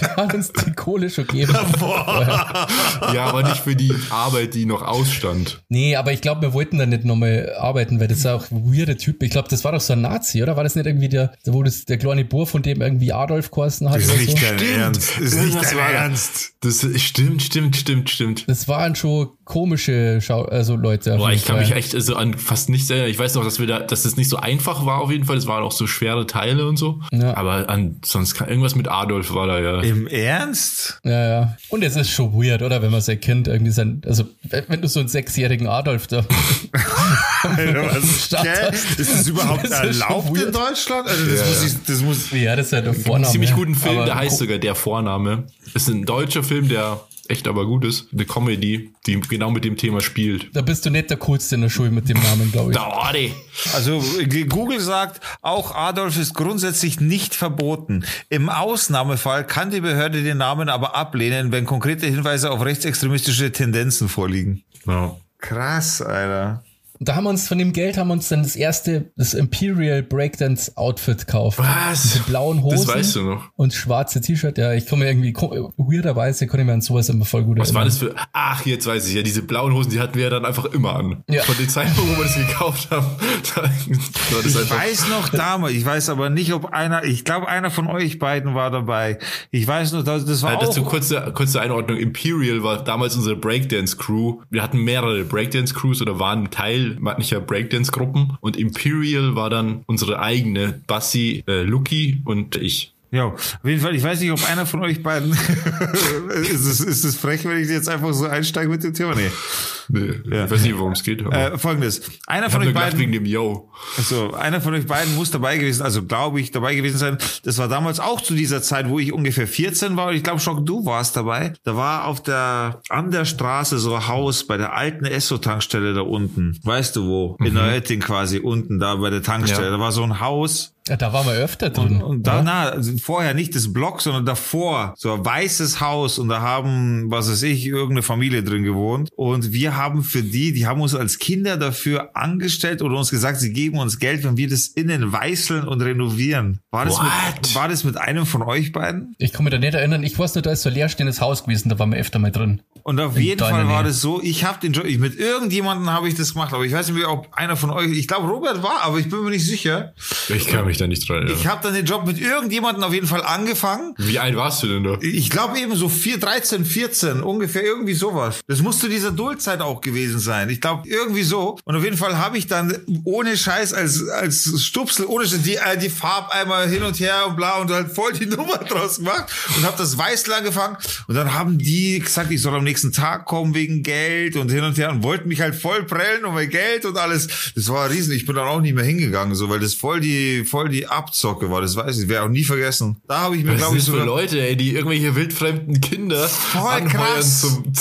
der hat uns die Kohle schon gegeben. Ja, aber nicht für die Arbeit, die noch ausstand. Nee, aber ich glaube, wir wollten da nicht nochmal arbeiten, weil das ist auch ein weirder Typ. Ich glaube, das war doch so ein Nazi, oder? War das nicht irgendwie der, wo das, der kleine Bur, von dem irgendwie Adolf geheißen hat? Das ist nicht so? dein Ernst. Das ist nicht dein war- Ernst. Das stimmt, stimmt, stimmt, stimmt. Das waren schon komische Schau also Leute. Boah, ich kann mich echt also an fast nichts erinnern. Ich weiß noch, dass wir da, dass das nicht so einfach war auf jeden Fall. Es waren auch so schwere Teile und so. Ja. Aber an sonst kann, irgendwas mit Adolf war da ja. Im Ernst? Ja, ja. Und es ist schon weird, oder? Wenn man sein Kind irgendwie sein, also wenn du so einen sechsjährigen Adolf da. Alter, was? Ist das überhaupt Das ist erlaubt in. Deutschland? Also das Ja, muss ja. ich, das muss. ja, das ist ja der Einen Vorname. ziemlich guten Film, aber der heißt sogar Der Vorname. Ist ein deutscher Film, der echt aber gut ist. Eine Comedy, die genau mit dem Thema spielt. Da bist du nicht der Coolste in der Schule mit dem Namen, glaube ich. Also Google sagt, auch Adolf ist grundsätzlich nicht verboten. Im Ausnahmefall kann die Behörde den Namen aber ablehnen, wenn konkrete Hinweise auf rechtsextremistische Tendenzen vorliegen. Ja. Krass, Alter. Da haben wir uns von dem Geld haben wir uns dann das erste, das Imperial Breakdance Outfit gekauft. Was? Mit blauen Hosen. Das weißt du noch. Und schwarze T-Shirt. Ja, ich komme irgendwie, weirderweise konnte ich mir an sowas immer voll gut Was war erinnern. das für. Ach, jetzt weiß ich ja, diese blauen Hosen, die hatten wir ja dann einfach immer an. Ja. Von dem Zeitpunkt, wo wir das gekauft haben, da war das Ich einfach. weiß noch damals, ich weiß aber nicht, ob einer, ich glaube, einer von euch beiden war dabei. Ich weiß noch, das, das war Äh, auch... dazu kurze, kurze Einordnung. Imperial war damals unsere Breakdance-Crew. Wir hatten mehrere Breakdance-Crews oder waren Teil mancher Breakdance-Gruppen. Und Imperial war dann unsere eigene. Bassi, äh, Luki und ich. Ja, auf jeden Fall, ich weiß nicht, ob einer von euch beiden, ist es, ist es frech, wenn ich jetzt einfach so einsteige mit dem Thema? Nee. Nee, Ja. Ich weiß nicht, worum es geht. Aber Äh, Folgendes. Einer ich von euch beiden, wegen dem Yo. also einer von euch beiden muss dabei gewesen, also glaube ich, dabei gewesen sein. Das war damals auch zu dieser Zeit, wo ich ungefähr 14 war und ich glaube schon, du warst dabei. Da war auf der, an der Straße so ein Haus bei der alten Esso-Tankstelle da unten. Weißt du wo? In Neuötting quasi, unten da bei der Tankstelle. Ja. Da war so ein Haus. Ja, da waren wir öfter drin. Und da, na, also vorher nicht das Block, sondern davor so ein weißes Haus und da haben, was weiß ich, irgendeine Familie drin gewohnt. Und wir haben für die, die haben uns als Kinder dafür angestellt oder uns gesagt, sie geben uns Geld, wenn wir das innen weißeln und renovieren. War das, What? mit, war das mit einem von euch beiden? Ich kann mich da nicht erinnern. Ich weiß nur, da ist so ein leerstehendes Haus gewesen, da waren wir öfter mal drin. Und auf In jeden Fall war Nähe. das so, ich habe den Job, ich, mit irgendjemandem habe ich das gemacht, aber ich weiß nicht, ob einer von euch, ich glaube Robert war, aber ich bin mir nicht sicher. Ich kann mich da nicht dran Ich erinnern. habe dann den Job mit irgendjemandem auf jeden Fall angefangen. Wie alt warst du denn da? Ich glaube eben so 4, 13, 14, ungefähr irgendwie sowas. Das musste dieser Duldzeit auch gewesen sein. Ich glaube irgendwie so. Und auf jeden Fall habe ich dann ohne Scheiß als, als Stupsel, ohne Scheiß, die, äh, die Farbeimer hin und her und bla und halt voll die Nummer draus gemacht und habe das Weißel angefangen. Und dann haben die gesagt, ich soll am nächsten Tag kommen wegen Geld und hin und her und wollten mich halt voll prellen um mein Geld und alles. Das war riesen. Ich bin dann auch nicht mehr hingegangen, so, weil das voll die, voll die Abzocke war. Das weiß ich. Werde auch nie vergessen. Da habe ich mir, glaube ich, sogar Leute, ey, die irgendwelche wildfremden Kinder anheuern krass. zum,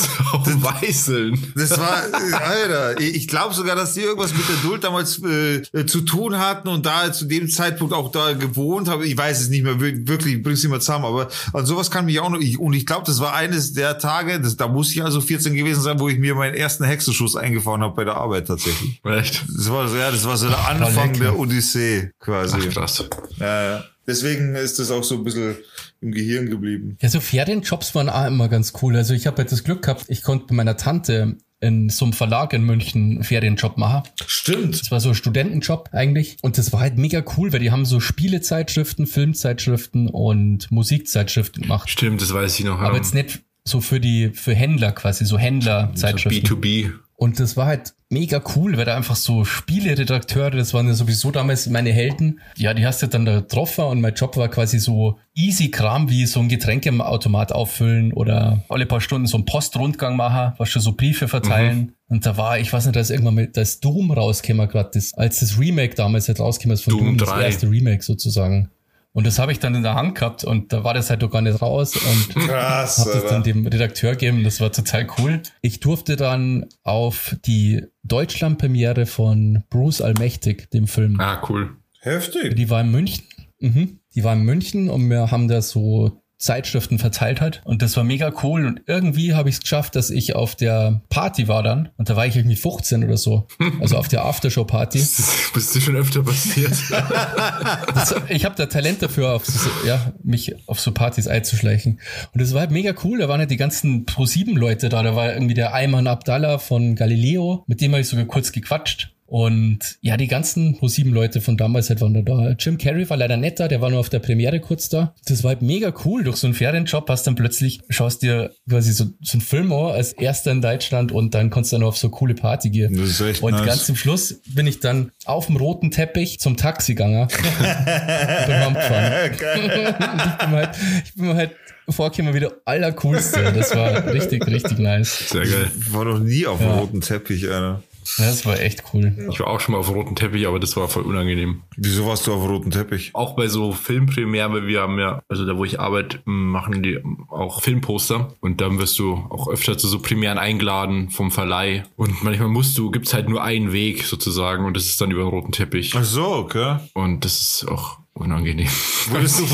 zum Weißeln. Das war, Alter, ich glaube sogar, dass die irgendwas mit der Duld damals äh, zu tun hatten und da zu dem Zeitpunkt auch da gewohnt haben. Ich weiß es nicht mehr wir- wirklich, bring's nicht mehr zusammen, aber an sowas kann mich auch noch, ich, und ich glaube, das war eines der Tage, das, da muss ich also 14 gewesen sein, wo ich mir meinen ersten Hexenschuss eingefahren habe bei der Arbeit tatsächlich. Echt? Das war, so- ja, das war so der Anfang der Odyssee quasi. Ach, krass. Ja, ja. Deswegen ist das auch so ein bisschen im Gehirn geblieben. Ja, so Ferienjobs waren auch immer ganz cool. Also ich habe halt das Glück gehabt, ich konnte bei meiner Tante in so einem Verlag in München einen Ferienjob machen. Stimmt. Das war so ein Studentenjob eigentlich. Und das war halt mega cool, weil die haben so Spielezeitschriften, Filmzeitschriften und Musikzeitschriften gemacht. Stimmt, das weiß ich noch. Aber jetzt nicht so für die, für Händler quasi, so Händlerzeitschriften. B2B. Und das war halt mega cool, weil da einfach so Spieleredakteure, das waren ja sowieso damals meine Helden. Ja, die hast du dann da getroffen und mein Job war quasi so easy Kram wie so ein Getränk im Automat auffüllen oder alle paar Stunden so einen Postrundgang machen, was schon so Briefe verteilen. Und da war, ich weiß nicht, da ist irgendwann mit das Doom rausgekommen gerade, das, als das Remake damals halt rausgekommen ist von Doom Doom, das 3. erste Remake sozusagen. Und das habe ich dann in der Hand gehabt und da war das halt doch gar nicht raus und Krass, habe das dann dem Redakteur gegeben. Das war total cool. Ich durfte dann auf die Deutschlandpremiere von Bruce Allmächtig, dem Film. Ah, cool. Heftig. Die war in München. Mhm. Die war in München und wir haben da so Zeitschriften verteilt hat. Und das war mega cool. Und irgendwie habe ich es geschafft, dass ich auf der Party war dann. Und da war ich irgendwie 15 oder so. Also auf der Aftershow-Party. Das ist, ist schon öfter passiert. Das, ich habe da Talent dafür, auf so, ja, mich auf so Partys einzuschleichen. Und das war halt mega cool. Da waren halt die ganzen Pro-7-Leute da. Da war irgendwie der Ayman Abdallah von Galileo. Mit dem habe ich sogar kurz gequatscht. Und ja, die ganzen Pro-7-Leute von damals halt waren da da. Jim Carrey war leider nicht da, der war nur auf der Premiere kurz da. Das war halt mega cool. Durch so einen Ferienjob hast dann plötzlich, schaust dir quasi so, so einen Film an als erster in Deutschland und dann kannst du dann auf so eine coole Party gehen. Das ist echt und nice. ganz zum Schluss bin ich dann auf dem roten Teppich zum Taxi gegangen. und bin heimgefahren. Ich bin halt, ich bin halt vorgekommen wie der allercoolste. Das war richtig, richtig nice. Sehr geil. Ich war noch nie auf dem Ja. roten Teppich, Alter. Das war echt cool. Ich war auch schon mal auf dem roten Teppich, aber das war voll unangenehm. Wieso warst du auf dem roten Teppich? Auch bei so Filmpremieren, weil wir haben ja, also da wo ich arbeite, machen die auch Filmposter und dann wirst du auch öfter zu so Premieren eingeladen vom Verleih und manchmal musst du, gibt's halt nur einen Weg sozusagen und das ist dann über den roten Teppich Ach so, okay. und das ist auch unangenehm. Wurdest du,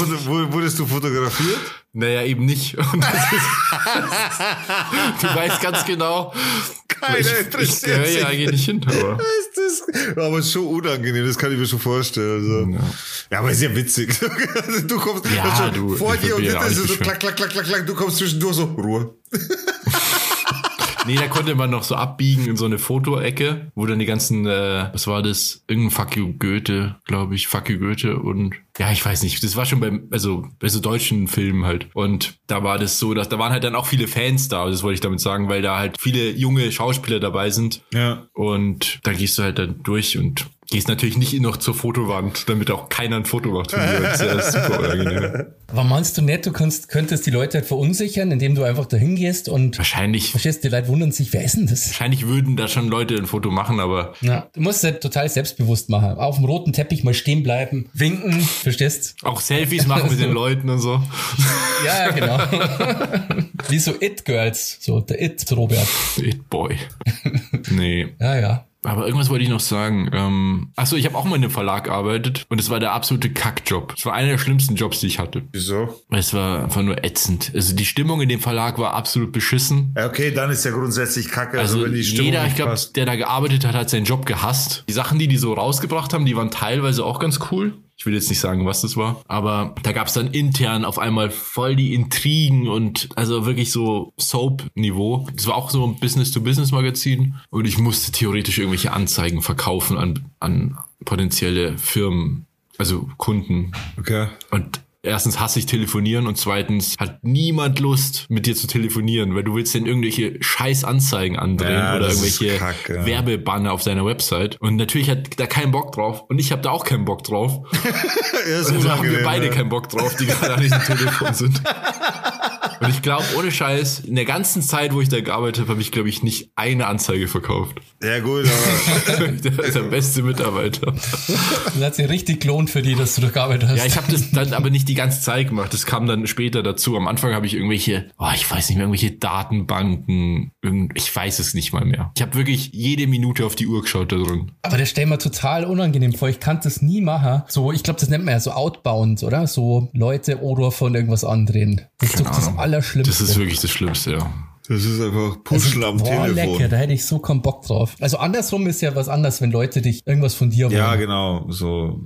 wurdest du fotografiert? Naja, eben nicht. Und das ist, du weißt ganz genau. Keiner ich, ich interessiert gehöre sich. ja eigentlich nicht hin, aber. Ist das, aber es ist schon unangenehm, das kann ich mir schon vorstellen. So. Ja. Ja, aber ist ja witzig. Also du kommst Ja, also du, vor ich dir und hinter so beschweren. klack, klack, klack, klack, klack, du kommst zwischendurch so, Ruhe. Nee, da konnte man noch so abbiegen in so eine Fotoecke, wo dann die ganzen, äh, was war das? Irgendein Fuck you Goethe, glaube ich, Fuck you Goethe und ja, ich weiß nicht, das war schon beim, also bei so deutschen Filmen halt. Und da war das so, dass da waren halt dann auch viele Fans da, das wollte ich damit sagen, weil da halt viele junge Schauspieler dabei sind. Ja. Und da gehst du halt dann durch und gehst natürlich nicht noch zur Fotowand, damit auch keiner ein Foto macht von dir. Das ist ja super unangenehm. Aber meinst du nicht, du kannst, könntest die Leute halt verunsichern, indem du einfach dahin gehst und Wahrscheinlich, verstehst, die Leute wundern sich, wer ist denn das? wahrscheinlich würden da schon Leute ein Foto machen, aber Ja, du musst es halt total selbstbewusst machen. Auf dem roten Teppich mal stehen bleiben, winken, verstehst? auch Selfies machen mit den Leuten und so. Ja, genau. Wie so It-Girls, so der It-Robert. It Boy. nee. Ja, ja. Aber irgendwas wollte ich noch sagen. Ähm, achso, ich habe auch mal in einem Verlag gearbeitet und es war der absolute Kackjob. Es war einer der schlimmsten Jobs, die ich hatte. Wieso? Es war einfach nur ätzend. Also die Stimmung in dem Verlag war absolut beschissen. Okay, dann ist ja grundsätzlich kacke, also, Also wenn die Stimmung jeder, ich glaube, der da gearbeitet hat, hat seinen Job gehasst. Die Sachen, die die so rausgebracht haben, die waren teilweise auch ganz cool. Ich will jetzt nicht sagen, was das war, aber da gab es dann intern auf einmal voll die Intrigen und also wirklich so Soap-Niveau. Das war auch so ein Business-to-Business-Magazin und ich musste theoretisch irgendwelche Anzeigen verkaufen an, an potenzielle Firmen, also Kunden. Okay. Und erstens hasse ich telefonieren und zweitens hat niemand Lust, mit dir zu telefonieren, weil du willst dann irgendwelche scheiß Anzeigen andrehen Ja, oder irgendwelche kacke, ja. Werbebanner auf deiner Website. Und natürlich hat da keinen Bock drauf und ich habe da auch keinen Bock drauf. Ja, Also haben wir beide keinen Bock drauf, die gerade an diesem Telefon sind. Und ich glaube, ohne Scheiß, in der ganzen Zeit, wo ich da gearbeitet habe, habe ich, glaube ich, nicht eine Anzeige verkauft. Ja, gut, aber der der beste Mitarbeiter. Das hat sich richtig gelohnt für die, dass du da gearbeitet hast. Ja, ich habe das dann aber nicht die ganze Zeit gemacht. Das kam dann später dazu. Am Anfang habe ich irgendwelche, oh, ich weiß nicht mehr, irgendwelche Datenbanken, irgend, ich weiß es nicht mal mehr. Ich habe wirklich jede Minute auf die Uhr geschaut da drin. Aber das stell mir total unangenehm vor. Ich kann das nie machen. So, ich glaube, das nennt man ja so Outbound, oder? So Leute oder von irgendwas andrehen. Das ist doch das Ahnung. Allerschlimmste. Das ist wirklich das Schlimmste, ja. das ist einfach Pushen am Boah, Telefon. lecker, da hätte ich so keinen Bock drauf. Also andersrum ist ja was anderes, wenn Leute dich irgendwas von dir wollen. Ja, genau, so.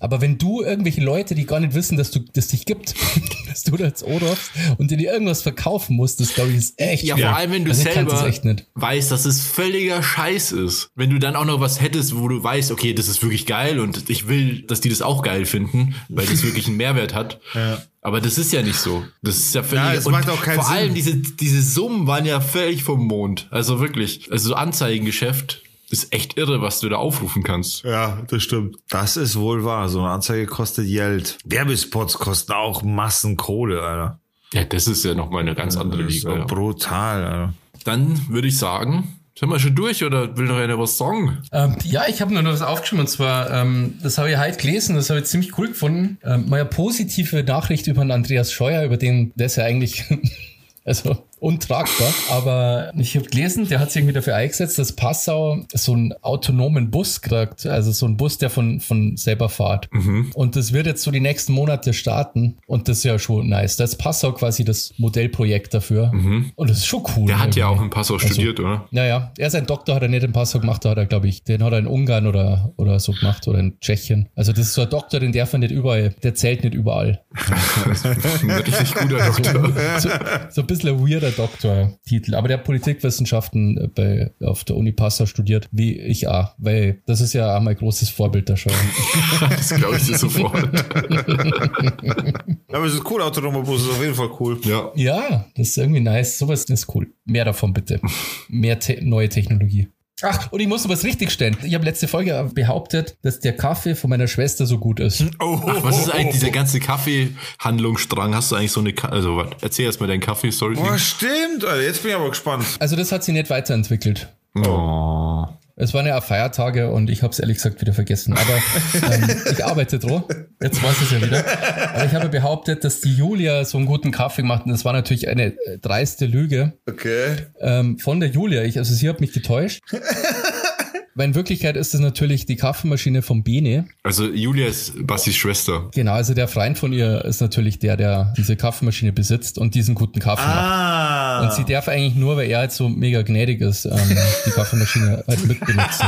Aber wenn du irgendwelche Leute, die gar nicht wissen, dass du, dass dich gibt, dass du da jetzt Odorfst und dir irgendwas verkaufen musst, das glaube ich ist echt Ja, schwer. vor allem, wenn du Also das selber echt nicht. weißt, dass es völliger Scheiß ist. Wenn du dann auch noch was hättest, wo du weißt, okay, das ist wirklich geil und ich will, dass die das auch geil finden, weil das wirklich einen Mehrwert hat. Ja. Aber das ist ja nicht so. Das ist ja völlig. Ja, es und macht auch keinen Vor Sinn. allem diese, diese Summen waren ja völlig vom Mond. Also wirklich. Also so Anzeigengeschäft ist echt irre, was du da aufrufen kannst. Ja, das stimmt. Das ist wohl wahr. So eine Anzeige kostet Geld. Werbespots kosten auch Massen Kohle, Alter. Ja, das ist ja nochmal eine ganz andere Das ist Liga. Ja. brutal, Alter. Dann würde ich sagen, sind wir schon durch oder will noch einer was sagen? Ähm, ja, ich habe nur noch was aufgeschrieben und zwar, ähm, das habe ich heute gelesen, das habe ich ziemlich cool gefunden. Ähm, mal eine positive Nachricht über den Andreas Scheuer, über den, der ist ja eigentlich, also untragbar, aber ich habe gelesen, der hat sich irgendwie dafür eingesetzt, dass Passau so einen autonomen Bus kriegt, also so einen Bus, der von, von selber fährt. Und das wird jetzt so die nächsten Monate starten und das ist ja schon nice. Da ist Passau quasi das Modellprojekt dafür und das ist schon cool. Der hat ja auch in Passau studiert, oder? Naja, er sein Doktor hat er nicht in Passau gemacht, da hat er, glaube ich, den hat er in Ungarn oder, oder so gemacht oder in Tschechien. Also das ist so ein Doktor, den darf er nicht überall, der zählt nicht überall. Ein richtig guter Doktor. So, so ein bisschen ein weirder Doktortitel. Aber der hat Politikwissenschaften äh, bei, auf der Uni Passau studiert, wie ich auch, weil das ist ja auch mein großes Vorbild da schon. Das glaube ich dir sofort. Aber es ist cool, autonomer Bus ist auf jeden Fall cool. Ja. Ja, das ist irgendwie nice. Sowas ist cool. Mehr davon bitte. Mehr te neue Technologie. Ach, und ich muss noch was richtigstellen. Ich habe letzte Folge behauptet, dass der Kaffee von meiner Schwester so gut ist. Oh, Ach, was ist eigentlich dieser ganze Kaffeehandlungsstrang? Hast du eigentlich so eine, Ka also was? Erzähl erst mal deinen Kaffee, sorry. Oh, stimmt, Alter. Jetzt bin ich aber gespannt. Also das hat sich nicht weiterentwickelt. Oh. Es waren ja auch Feiertage und ich habe es ehrlich gesagt wieder vergessen. Aber ähm, ich arbeite dran. Jetzt weiß ich es ja wieder. Aber ich habe behauptet, dass die Julia so einen guten Kaffee gemacht und das war natürlich eine dreiste Lüge Okay. ähm, von der Julia. Ich, also sie hat mich getäuscht. Weil in Wirklichkeit ist es natürlich die Kaffeemaschine vom Bene. Also Julia ist Bassis Schwester. Genau, also der Freund von ihr ist natürlich der, der diese Kaffeemaschine besitzt und diesen guten Kaffee macht. Ah. Und sie darf eigentlich nur, weil er halt so mega gnädig ist, ähm, die Kaffeemaschine halt mitbenutzen.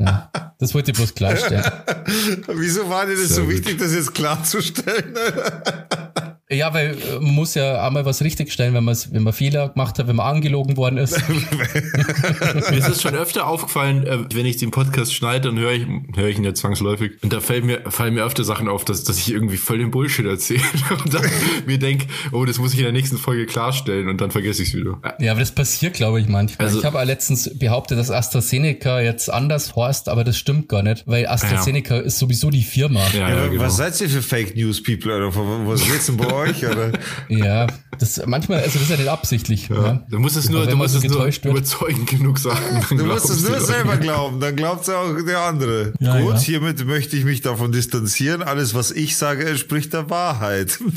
Ja, das wollte ich bloß klarstellen. Wieso war dir das Sehr so gut. wichtig, das jetzt klarzustellen? Ja, weil äh, man muss ja einmal was richtigstellen, wenn man wenn man Fehler gemacht hat, wenn man angelogen worden ist. Mir ist es schon öfter aufgefallen, äh, wenn ich den Podcast schneide, dann höre ich, höre ich ihn ja zwangsläufig. Und da fällt mir, fallen mir öfter Sachen auf, dass, dass ich irgendwie voll den Bullshit erzähle. Und dann mir denke, oh, das muss ich in der nächsten Folge klarstellen und dann vergesse ich es wieder. Ja, aber das passiert, glaube ich, manchmal. Also- ich habe letztens behauptet, dass AstraZeneca jetzt anders heißt, aber das stimmt gar nicht, weil AstraZeneca ist sowieso die Firma. Ja, Ja, ja, genau. Was seid ihr für Fake News People, Alter? Was geht's denn bei euch, oder? Ja, das manchmal, also das ist ja nicht absichtlich. Ja. Du musst es nur, du musst so es nur getäuscht wird. überzeugend genug sagen. dann Du musst es nur selber glauben, dann glaubt's auch der andere. Ja, Gut, ja. hiermit möchte ich mich davon distanzieren. Alles, was ich sage, entspricht der Wahrheit.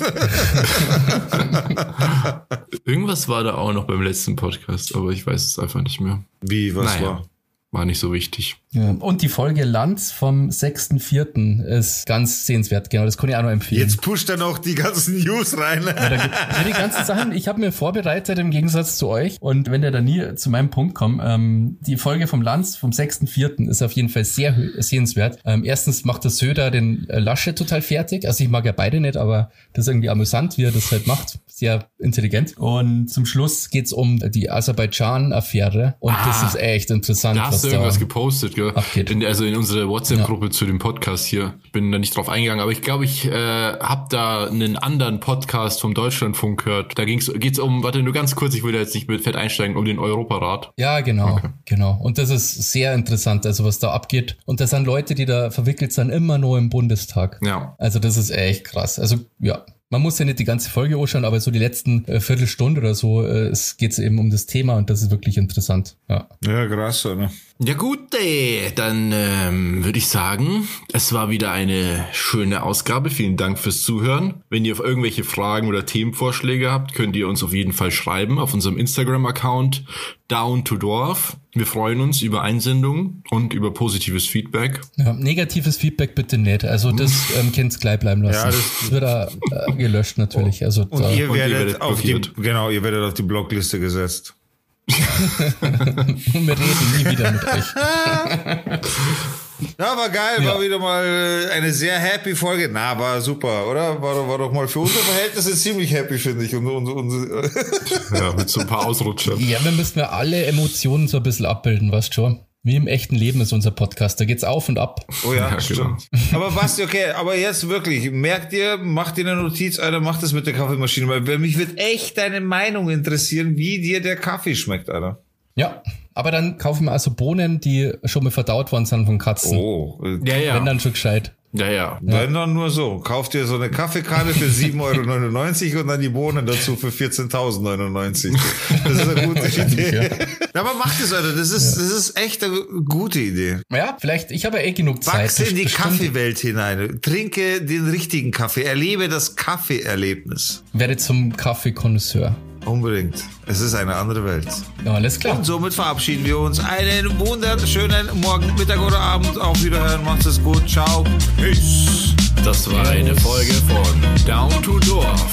Irgendwas war da auch noch beim letzten Podcast, aber ich weiß es einfach nicht mehr. Wie, was Naja, war? war nicht so wichtig. Ja. Und die Folge Lanz vom 6.4. ist ganz sehenswert. Genau, das kann ich auch noch empfehlen. Jetzt pusht er noch die ganzen News rein. Ja, da die ganzen Sachen, ich habe mir vorbereitet im Gegensatz zu euch. Und wenn der da nie zu meinem Punkt kommt, ähm, die Folge vom Lanz vom 6.4. ist auf jeden Fall sehr sehenswert. Ähm, erstens macht der Söder den äh, Lasche total fertig. Also ich mag ja beide nicht, aber das ist irgendwie amüsant, wie er das halt macht. Sehr intelligent. Und zum Schluss geht's um die Aserbaidschan-Affäre. Und das Ah, ist echt interessant. Da hast was du irgendwas da, gepostet, gell? abgeht. In, also in unsere WhatsApp-Gruppe zu dem Podcast hier. Bin da nicht drauf eingegangen, aber ich glaube, ich äh, habe da einen anderen Podcast vom Deutschlandfunk gehört. Da ging's geht's um, warte nur ganz kurz, ich will da jetzt nicht mit fett einsteigen, um den Europarat. Ja, genau, genau. Und das ist sehr interessant, also was da abgeht. Und das sind Leute, die da verwickelt sind, immer nur im Bundestag. Ja. Also das ist echt krass. Also ja, man muss ja nicht die ganze Folge anschauen, aber so die letzten äh, Viertelstunde oder so äh, es geht eben um das Thema und das ist wirklich interessant. Ja. Ja, krass, oder? Ja gut, ey, dann ähm, würde ich sagen, es war wieder eine schöne Ausgabe. Vielen Dank fürs Zuhören. Wenn ihr auf irgendwelche Fragen oder Themenvorschläge habt, könnt ihr uns auf jeden Fall schreiben auf unserem Instagram-Account Down to Dwarf. Wir freuen uns über Einsendungen und über positives Feedback. ja. Negatives Feedback bitte nicht. Also das ähm, könnt's gleich bleiben lassen. Ja, das- wird da, äh, gelöscht natürlich. Also Und da, ihr Und ihr werdet, werdet auf die, genau, ihr werdet auf die Blockliste gesetzt. Wir reden nie wieder mit euch. Ja, war geil, war wieder mal äh, eine sehr happy Folge. Na, war super, oder? War, doch- war doch mal für unsere Verhältnisse ziemlich happy, finde ich. Und, und, und, Ja, mit so ein paar Ausrutschern. Ja, wir müssen ja alle Emotionen so ein bisschen abbilden, weißt du schon? Wie im echten Leben ist unser Podcast. Da geht's auf und ab. oh ja, Ja, stimmt. Aber Basti, okay, aber jetzt wirklich, merkt ihr, macht ihr eine Notiz, Alter, macht das mit der Kaffeemaschine, weil weil mich wird echt deine Meinung interessieren, wie dir der Kaffee schmeckt, Alter. Ja, aber dann kaufen wir also Bohnen, die schon mal verdaut worden sind von Katzen. Oh, äh, Ja, ja. Wenn dann schon gescheit. Ja, ja. Wenn dann nur so. Kauft ihr so eine Kaffeekanne für 7,99 Euro und dann die Bohnen dazu für 14.099. Das ist eine gute Idee. Aber macht es, Alter. Das ist, das ist echt eine gute Idee. Ja, vielleicht, ich habe ja eh genug Zeit. Wachse in die Kaffeewelt hinein. Trinke den richtigen Kaffee. Erlebe das Kaffeeerlebnis. Werde zum Kaffeekonnoisseur. Unbedingt. Es ist eine andere Welt. Ja, alles klar. Und somit verabschieden wir uns. Einen wunderschönen Morgen, Mittag oder Abend. Auf Wiederhören. Macht es gut. Ciao. Peace. Das war eine Folge von Down to Dorf.